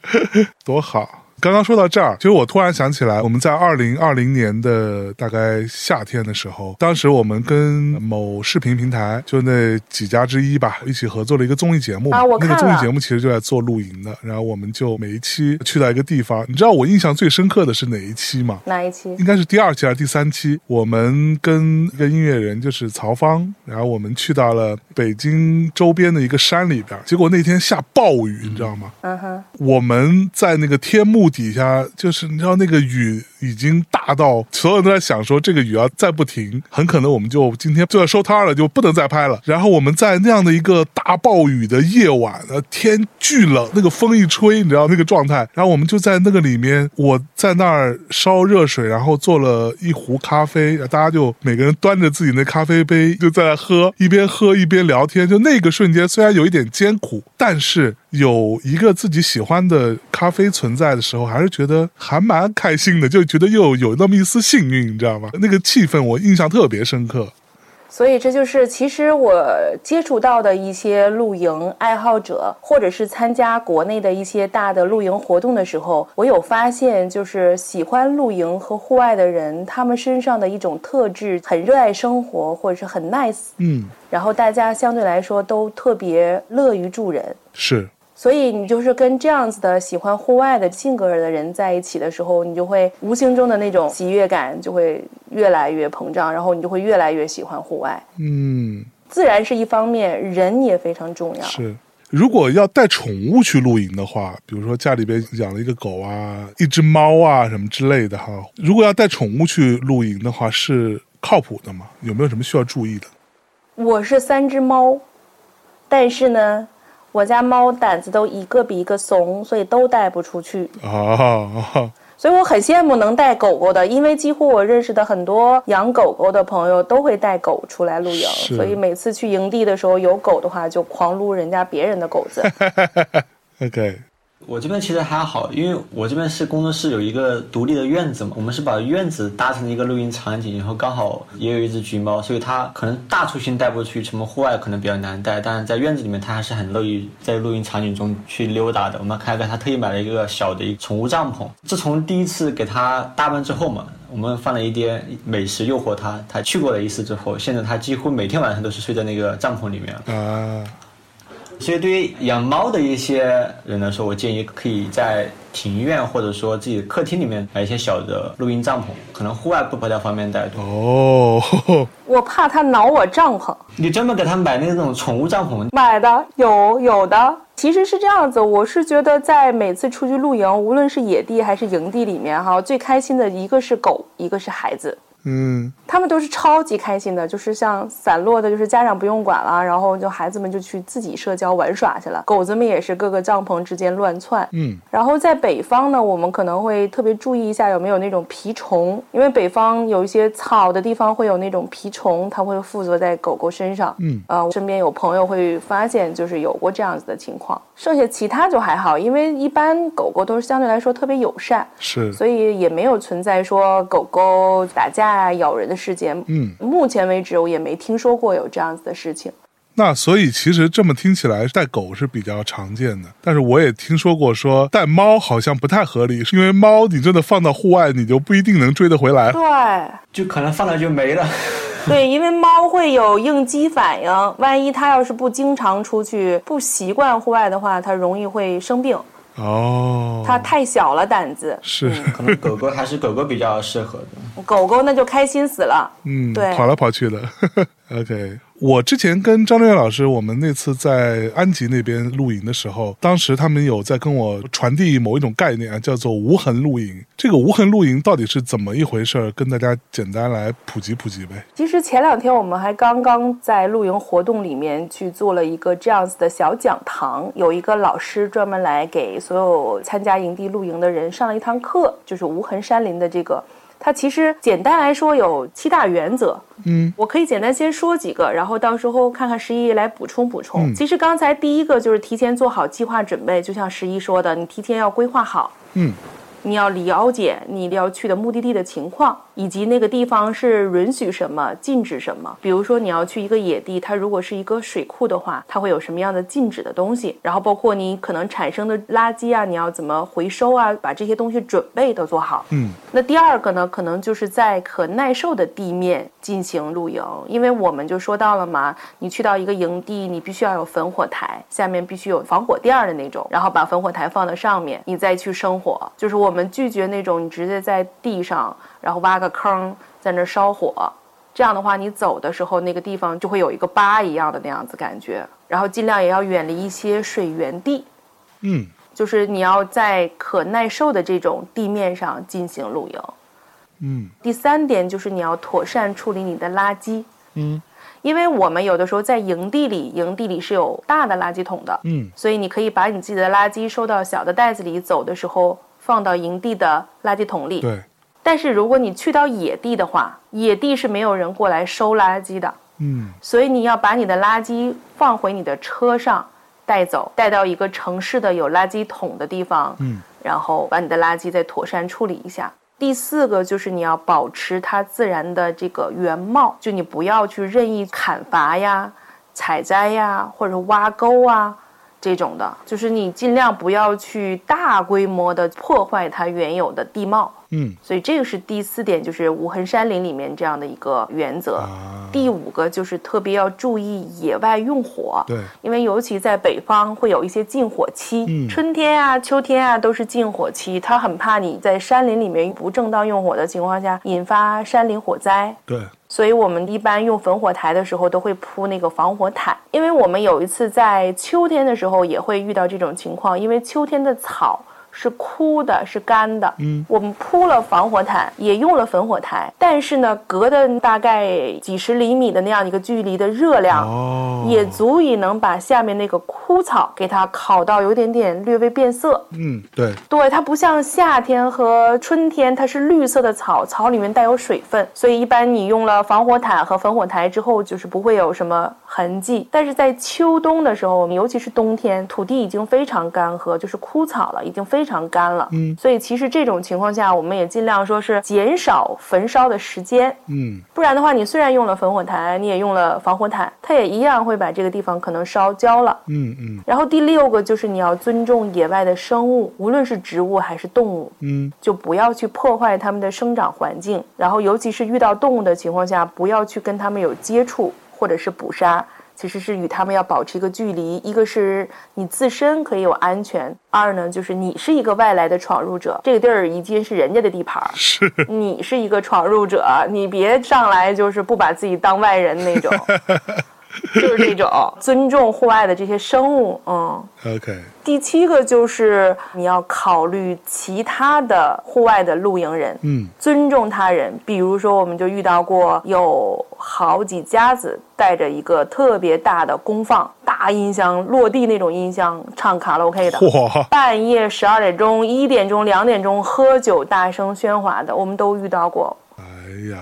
多好。刚刚说到这儿，其实我突然想起来，我们在二零二零年的大概夏天的时候，当时我们跟某视频平台，就那几家之一吧，一起合作了一个综艺节目。啊我那个综艺节目其实就在做露营的，然后我们就每一期去到一个地方。你知道我印象最深刻的是哪一期吗？哪一期？应该是第二期还是第三期，我们跟一个音乐人就是曹芳，然后我们去到了北京周边的一个山里边，结果那天下暴雨，你知道吗？嗯哼，我们在那个天幕底下，就是你知道那个雨已经大到所有人都在想说，这个雨要再不停，很可能我们就今天就要收摊了，就不能再拍了。然后我们在那样的一个大暴雨的夜晚，呃，天巨冷，那个风一吹，你知道那个状态。然后我们就在那个里面，我在那儿烧热水，然后做了一壶咖啡，大家就每个人端着自己那咖啡杯就在那喝，一边喝一边聊天。就那个瞬间，虽然有一点艰苦，但是有一个自己喜欢的咖啡存在的时候，还是觉得还蛮开心的，就觉得又有那么一丝幸运，你知道吗？那个气氛我印象特别深刻。所以这就是其实我接触到的一些露营爱好者，或者是参加国内的一些大的露营活动的时候，我有发现，就是喜欢露营和户外的人，他们身上的一种特质，很热爱生活，或者是很 nice，嗯，然后大家相对来说都特别乐于助人。是，所以你就是跟这样子的喜欢户外的性格的人在一起的时候，你就会无形中的那种喜悦感就会越来越膨胀，然后你就会越来越喜欢户外。嗯，自然是一方面，人也非常重要。是。如果要带宠物去露营的话，比如说家里边养了一个狗啊、一只猫啊什么之类的哈，如果要带宠物去露营的话，是靠谱的吗？有没有什么需要注意的？我是三只猫，但是呢，我家猫胆子都一个比一个怂，所以都带不出去。哦，所以我很羡慕能带狗狗的，因为几乎我认识的很多养狗狗的朋友都会带狗出来露营，所以每次去营地的时候有狗的话，就狂撸人家别人的狗子。OK，我这边其实还好，因为我这边是工作室有一个独立的院子嘛，我们是把院子搭成一个露营场景，然后刚好也有一只橘猫，所以它可能大出行带不出去，什么户外可能比较难带，但是在院子里面它还是很乐意在露营场景中去溜达的。我们还给它特意买了一个小的一宠物帐篷，自从第一次给它搭完之后嘛。我们放了一点美食诱惑它，它去过了一次之后，现在它几乎每天晚上都是睡在那个帐篷里面。啊，所以，对于养猫的一些人来说，我建议可以在庭院或者说自己的客厅里面买一些小的露营帐篷，可能户外不不太方便带。哦，我怕它挠我帐篷。你专门给他买那种宠物帐篷，买的有有的，其实是这样子。我是觉得在每次出去露营，无论是野地还是营地里面，哈，最开心的一个是狗，一个是孩子。嗯，他们都是超级开心的，就是像散落的，就是家长不用管了，然后就孩子们就去自己社交玩耍去了，狗子们也是各个帐篷之间乱窜。嗯，然后在北方呢，我们可能会特别注意一下有没有那种蜱虫，因为北方有一些草的地方会有那种蜱虫，它会附着在狗狗身上。嗯，呃，我身边有朋友会发现就是有过这样子的情况，剩下其他就还好，因为一般狗狗都是相对来说特别友善，是，所以也没有存在说狗狗打架啊、咬人的事件。嗯，目前为止我也没听说过有这样子的事情。那所以其实这么听起来，带狗是比较常见的，但是我也听说过说带猫好像不太合理，是因为猫你真的放到户外，你就不一定能追得回来。对。就可能放了就没了。对，因为猫会有应激反应，万一它要是不经常出去、不习惯户外的话，它容易会生病。哦，它太小了胆子，是，可能狗狗还是狗狗比较适合的。狗狗那就开心死了。嗯，对跑来跑去的。OK，我之前跟张震岳老师，我们那次在安吉那边露营的时候，当时他们有在跟我传递某一种概念啊，叫做无痕露营。这个无痕露营到底是怎么一回事儿？跟大家简单来普及普及呗。其实前两天我们还刚刚在露营活动里面去做了一个这样子的小讲堂，有一个老师专门来给所有参加营地露营的人上了一堂课，就是无痕山林的这个。它其实简单来说有七大原则，嗯，我可以简单先说几个，然后到时候看看十一来补充补充。嗯。其实刚才第一个就是提前做好计划准备，就像十一说的，你提前要规划好，嗯，你要了解你要去的目的地的情况，以及那个地方是允许什么、禁止什么。比如说你要去一个野地，它如果是一个水库的话，它会有什么样的禁止的东西？然后包括你可能产生的垃圾啊，你要怎么回收啊，把这些东西准备都做好。嗯，那第二个呢，可能就是在可耐受的地面进行露营，因为我们就说到了嘛，你去到一个营地，你必须要有焚火台，下面必须有防火垫儿的那种，然后把焚火台放到上面，你再去生火。就是我们拒绝那种你直接在地上，然后挖个坑在那儿烧火。这样的话，你走的时候，那个地方就会有一个疤一样的那样子感觉，然后尽量也要远离一些水源地。嗯，就是你要在可耐受的这种地面上进行露营。嗯，第三点就是你要妥善处理你的垃圾。嗯，因为我们有的时候在营地里，营地里是有大的垃圾桶的，嗯，所以你可以把你自己的垃圾收到小的袋子里，走的时候放到营地的垃圾桶里。对，但是如果你去到野地的话，野地是没有人过来收垃圾的，嗯，所以你要把你的垃圾放回你的车上带走，带到一个城市的有垃圾桶的地方，嗯，然后把你的垃圾再妥善处理一下。第四个就是你要保持它自然的这个原貌，就你不要去任意砍伐呀、采摘呀，或者挖沟啊这种的，就是你尽量不要去大规模的破坏它原有的地貌。嗯，所以这个是第四点，就是无痕山林里面这样的一个原则。啊，第五个就是特别要注意野外用火，对，因为尤其在北方会有一些禁火期，嗯春天啊、秋天啊都是禁火期，他很怕你在山林里面不正当用火的情况下引发山林火灾。对，所以我们一般用焚火台的时候都会铺那个防火毯，因为我们有一次在秋天的时候也会遇到这种情况，因为秋天的草。是枯的，是干的。嗯，我们铺了防火毯，也用了焚火台，但是呢，隔的大概几十厘米的那样一个距离的热量，哦，也足以能把下面那个枯草给它烤到有点点略微变色。嗯，对，对，它不像夏天和春天，它是绿色的草，草里面带有水分，所以一般你用了防火毯和焚火台之后，就是不会有什么痕迹。但是在秋冬的时候，我们尤其是冬天，土地已经非常干涸，就是枯草了，已经非常干了。嗯，所以其实这种情况下，我们也尽量说是减少焚烧的时间。嗯，不然的话，你虽然用了焚火台，你也用了防火毯，它也一样会把这个地方可能烧焦了。嗯嗯然后第六个就是你要尊重野外的生物，无论是植物还是动物，嗯，就不要去破坏它们的生长环境。然后尤其是遇到动物的情况下，不要去跟它们有接触或者是捕杀。其实是与他们要保持一个距离，一个是你自身可以有安全，二呢就是你是一个外来的闯入者，这个地儿已经是人家的地盘儿，是，你是一个闯入者，你别上来就是不把自己当外人那种，就是这种尊重户外的这些生物，嗯。OK，第七个就是你要考虑其他的户外的露营人，嗯尊重他人。比如说，我们就遇到过有好几家子带着一个特别大的功放大音箱，落地那种音箱唱卡拉 OK 的。嚯，半夜十二点钟、一点钟、两点钟喝酒大声喧哗的，我们都遇到过。哎呀，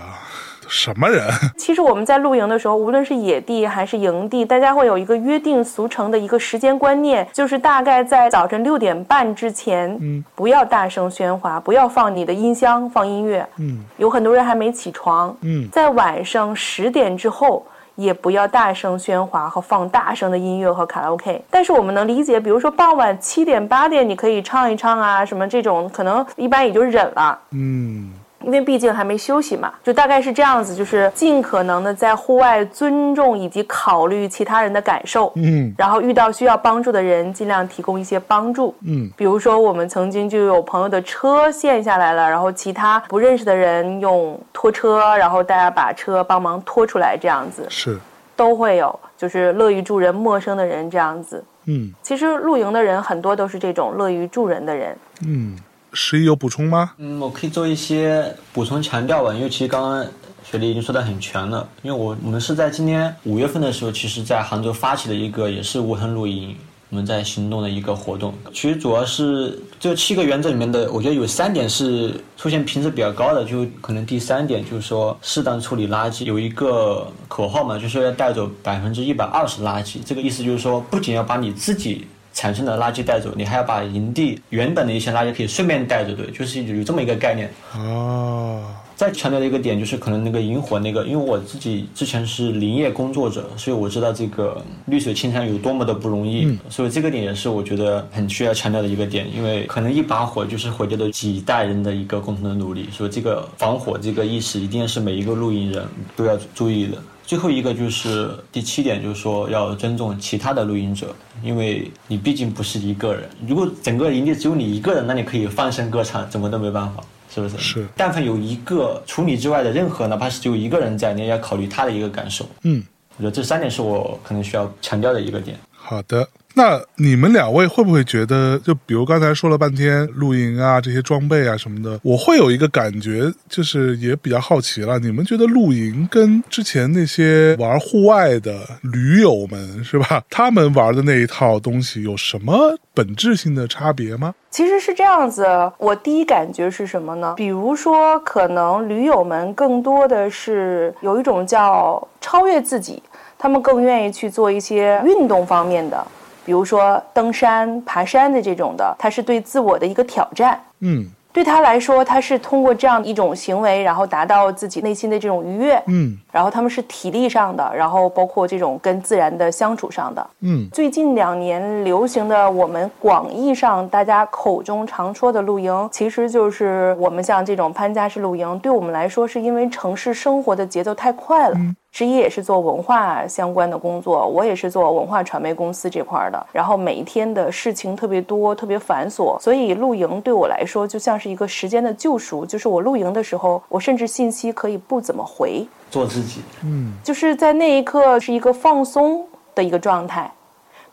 什么人？其实我们在露营的时候，无论是野地还是营地，大家会有一个约定俗成的一个时间观念，就是大概在早晨六点半之前，嗯，不要大声喧哗，不要放你的音箱放音乐。嗯有很多人还没起床，嗯在晚上十点之后。也不要大声喧哗和放大声的音乐和卡拉 OK，但是我们能理解，比如说傍晚七点八点你可以唱一唱啊，什么这种可能一般也就忍了。嗯因为毕竟还没休息嘛，就大概是这样子，就是尽可能的在户外尊重以及考虑其他人的感受，嗯然后遇到需要帮助的人，尽量提供一些帮助。嗯比如说，我们曾经就有朋友的车陷下来了，然后其他不认识的人用拖车，然后大家把车帮忙拖出来，这样子是，都会有，就是乐于助人陌生的人这样子。嗯其实露营的人很多都是这种乐于助人的人。嗯，十一有补充吗？嗯，我可以做一些补充强调吧，因为其实刚刚雪莉已经说的很全了。因为我我们是在今年五月份的时候，其实在杭州发起了一个也是无痕露营，我们在行动的一个活动。其实主要是这七个原则里面的，我觉得有三点是出现频次比较高的，就可能第三点就是说适当处理垃圾，有一个口号嘛，就是说要带走百分之一百二十垃圾。这个意思就是说，不仅要把你自己产生的垃圾带走，你还要把营地原本的一些垃圾可以顺便带走，对，就是有这么一个概念。哦，再强调的一个点就是，可能那个萤火那个，因为我自己之前是林业工作者，所以我知道这个绿水青山有多么的不容易，所以这个点也是我觉得很需要强调的一个点，因为可能一把火就是毁掉了几代人的一个共同的努力，所以这个防火这个意识一定是每一个露营人都要注意的。最后一个就是第七点，就是说要尊重其他的录音者，因为你毕竟不是一个人。如果整个营地只有你一个人，那你可以放声歌唱，怎么都没办法，是不是？是。但凡有一个除你之外的任何，哪怕是只有一个人在，你也要考虑他的一个感受。嗯，我觉得这三点是我可能需要强调的一个点。好的。那你们两位会不会觉得，就比如刚才说了半天露营啊这些装备啊什么的，我会有一个感觉，就是也比较好奇了。你们觉得露营跟之前那些玩户外的驴友们是吧，他们玩的那一套东西有什么本质性的差别吗？其实是这样子，我第一感觉是什么呢？比如说，可能驴友们更多的是有一种叫超越自己，他们更愿意去做一些运动方面的，比如说登山、爬山的这种的，它是对自我的一个挑战。嗯对他来说，他是通过这样一种行为，然后达到自己内心的这种愉悦。嗯然后他们是体力上的，然后包括这种跟自然的相处上的。嗯最近两年流行的，我们广义上大家口中常说的露营，其实就是我们像这种潘家式露营，对我们来说是因为城市生活的节奏太快了。十一也是做文化相关的工作，我也是做文化传媒公司这块儿的，然后每一天的事情特别多，特别繁琐，所以露营对我来说就像是一个时间的救赎。就是我露营的时候，我甚至信息可以不怎么回，做自己。嗯就是在那一刻是一个放松的一个状态。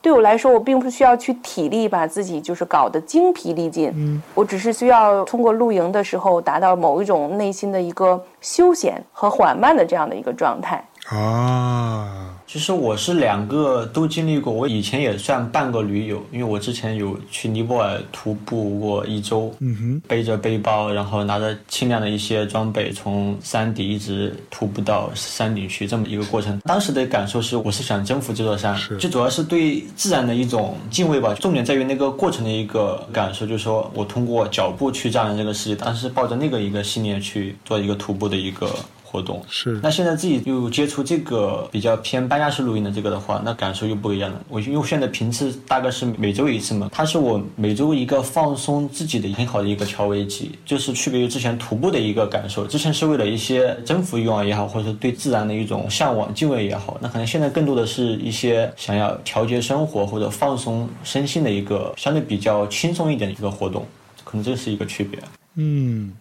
对我来说，我并不需要去体力把自己就是搞得精疲力尽，嗯，我只是需要通过露营的时候达到某一种内心的一个休闲和缓慢的这样的一个状态。啊，其实我是两个都经历过，我以前也算半个驴友，因为我之前有去尼泊尔徒步过一周，嗯哼，背着背包，然后拿着轻量的一些装备，从山底一直徒步到山顶去，这么一个过程。当时的感受是，我是想征服这座山是，最主要是对自然的一种敬畏吧。重点在于那个过程的一个感受，就是说我通过脚步去丈量这个世界，当时抱着那个一个信念去做一个徒步的一个活动。是那现在自己又接触这个比较偏搬家式录音的这个的话，那感受又不一样了。我因为现在频次大概是每周一次嘛，它是我每周一个放松自己的很好的一个调味剂，就是区别于之前徒步的一个感受。之前是为了一些征服欲望也好，或者说对自然的一种向往敬畏也好，那可能现在更多的是一些想要调节生活或者放松身心的一个相对比较轻松一点的一个活动，可能这是一个区别。嗯。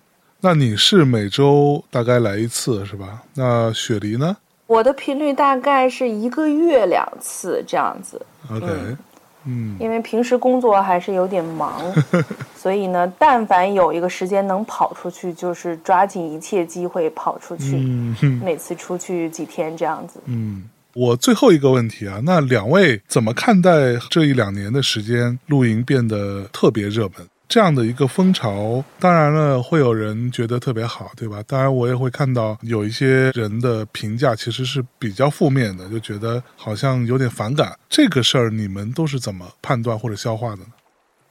那你是每周大概来一次是吧？那雪梨呢我的频率大概是一个月两次这样子，？OK，嗯因为平时工作还是有点忙，所以呢，但凡有一个时间能跑出去，就是抓紧一切机会跑出去。嗯哼每次出去几天这样子。嗯。我最后一个问题啊，那两位怎么看待这一两年的时间，露营变得特别热门？这样的一个风潮，当然了，会有人觉得特别好，对吧？当然，我也会看到有一些人的评价其实是比较负面的，就觉得好像有点反感。这个事儿，你们都是怎么判断或者消化的呢？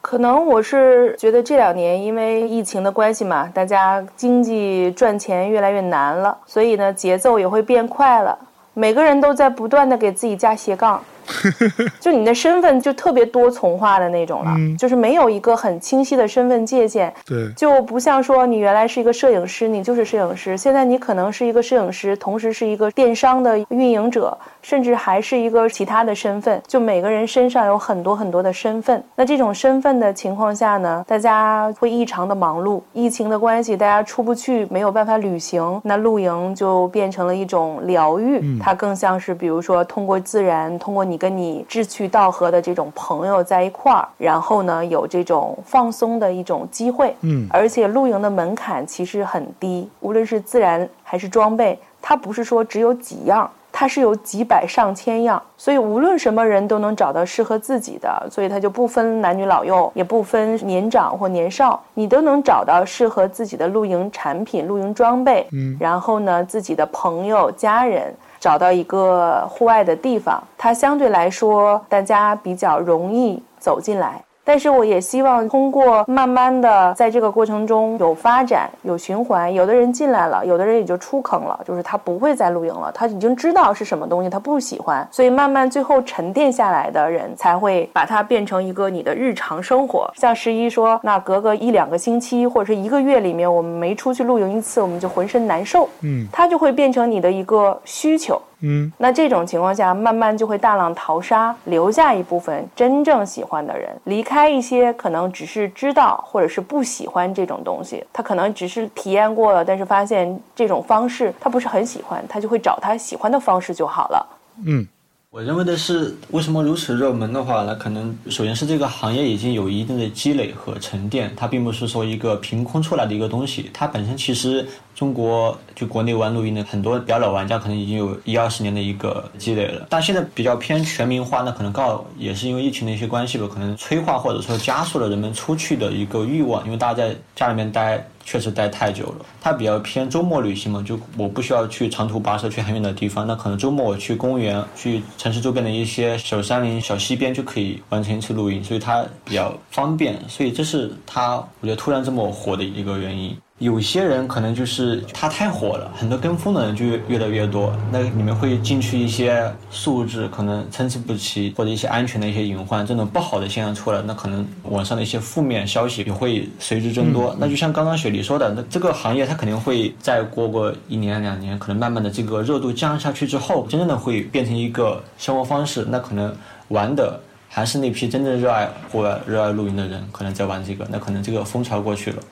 可能我是觉得这两年因为疫情的关系嘛，大家经济赚钱越来越难了，所以呢节奏也会变快了。每个人都在不断的给自己加斜杠，就你的身份就特别多重化的那种了，嗯就是没有一个很清晰的身份界限。对，就不像说你原来是一个摄影师，你就是摄影师，现在你可能是一个摄影师，同时是一个电商的运营者，甚至还是一个其他的身份。就每个人身上有很多很多的身份。那这种身份的情况下呢，大家会异常的忙碌。疫情的关系，大家出不去，没有办法旅行，那露营就变成了一种疗愈。它更像是比如说通过自然，通过你跟你志趣道合的这种朋友在一块儿，然后呢有这种放松的一种机会。嗯而且露营的门槛其实很低，无论是自然还是装备，它不是说只有几样，它是有几百上千样，所以无论什么人都能找到适合自己的，所以它就不分男女老幼，也不分年长或年少，你都能找到适合自己的露营产品、露营装备。嗯然后呢，自己的朋友、家人。找到一个户外的地方，它相对来说大家比较容易走进来。但是我也希望通过慢慢的在这个过程中有发展、有循环，有的人进来了，有的人也就出坑了，就是他不会再露营了，他已经知道是什么东西，他不喜欢，所以慢慢最后沉淀下来的人才会把它变成一个你的日常生活。像十一说，那隔个一两个星期或者是一个月里面，我们没出去露营一次，我们就浑身难受，嗯它就会变成你的一个需求。嗯那这种情况下，慢慢就会大浪淘沙，留下一部分真正喜欢的人，离开一些可能只是知道或者是不喜欢这种东西，他可能只是体验过了，但是发现这种方式他不是很喜欢，他就会找他喜欢的方式就好了。嗯我认为的是，为什么如此热门的话呢？可能首先是这个行业已经有一定的积累和沉淀，它并不是说一个凭空出来的一个东西，它本身其实中国就国内玩露营的很多比较老玩家，可能已经有一二十年的一个积累了。但现在比较偏全民化，那可能刚好也是因为疫情的一些关系吧，可能催化或者说加速了人们出去的一个欲望，因为大家在家里面待。确实待太久了，它比较偏周末旅行嘛，就我不需要去长途跋涉去很远的地方，那可能周末我去公园、去城市周边的一些小山林、小溪边就可以完成一次露营，所以它比较方便，所以这是它我觉得突然这么火的一个原因。有些人可能就是他太火了，很多跟风的人就越来越多。那里面会进去一些素质可能参差不齐，或者一些安全的一些隐患，这种不好的现象出来，那可能网上的一些负面消息也会随之增多。那就像刚刚雪梨说的，那这个行业它肯定会再过个一年两年，可能慢慢的这个热度降下去之后，真正的会变成一个生活方式。那可能玩的还是那批真正热爱户外、热爱露营的人，可能在玩这个。那可能这个风潮过去了。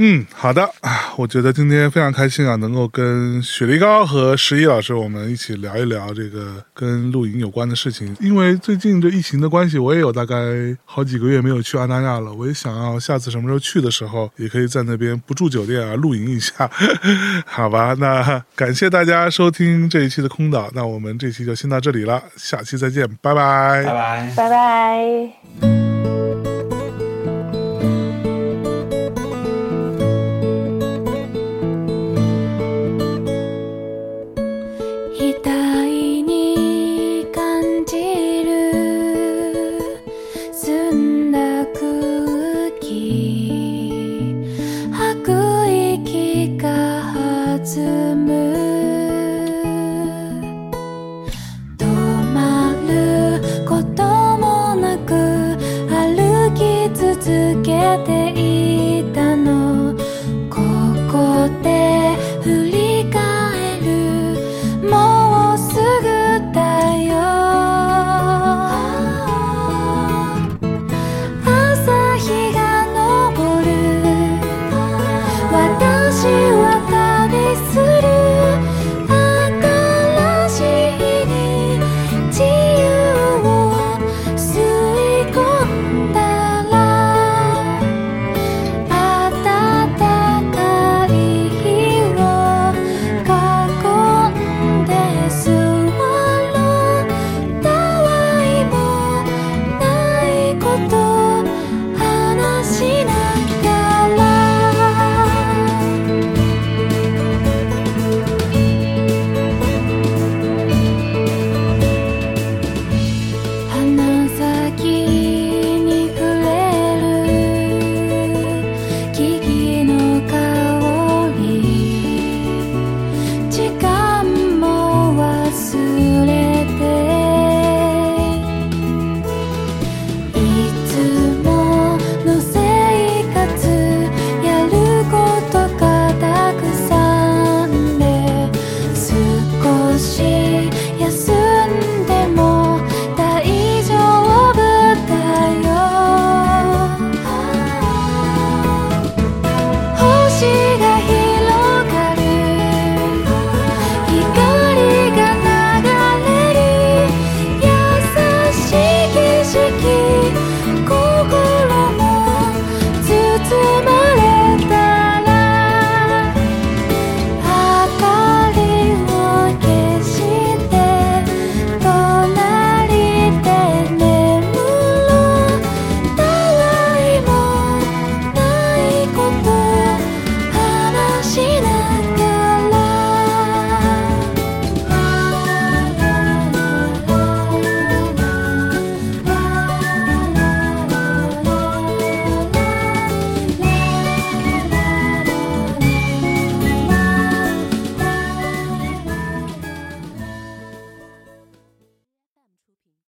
嗯，好的啊，我觉得今天非常开心啊，能够跟雪梨高和十一老师我们一起聊一聊这个跟露营有关的事情。因为最近这疫情的关系，我也有大概好几个月没有去安那亚了，我也想要下次什么时候去的时候，也可以在那边不住酒店啊，露营一下。好吧，那感谢大家收听这一期的空岛，那我们这期就先到这里了，下期再见，拜拜，拜拜，拜拜。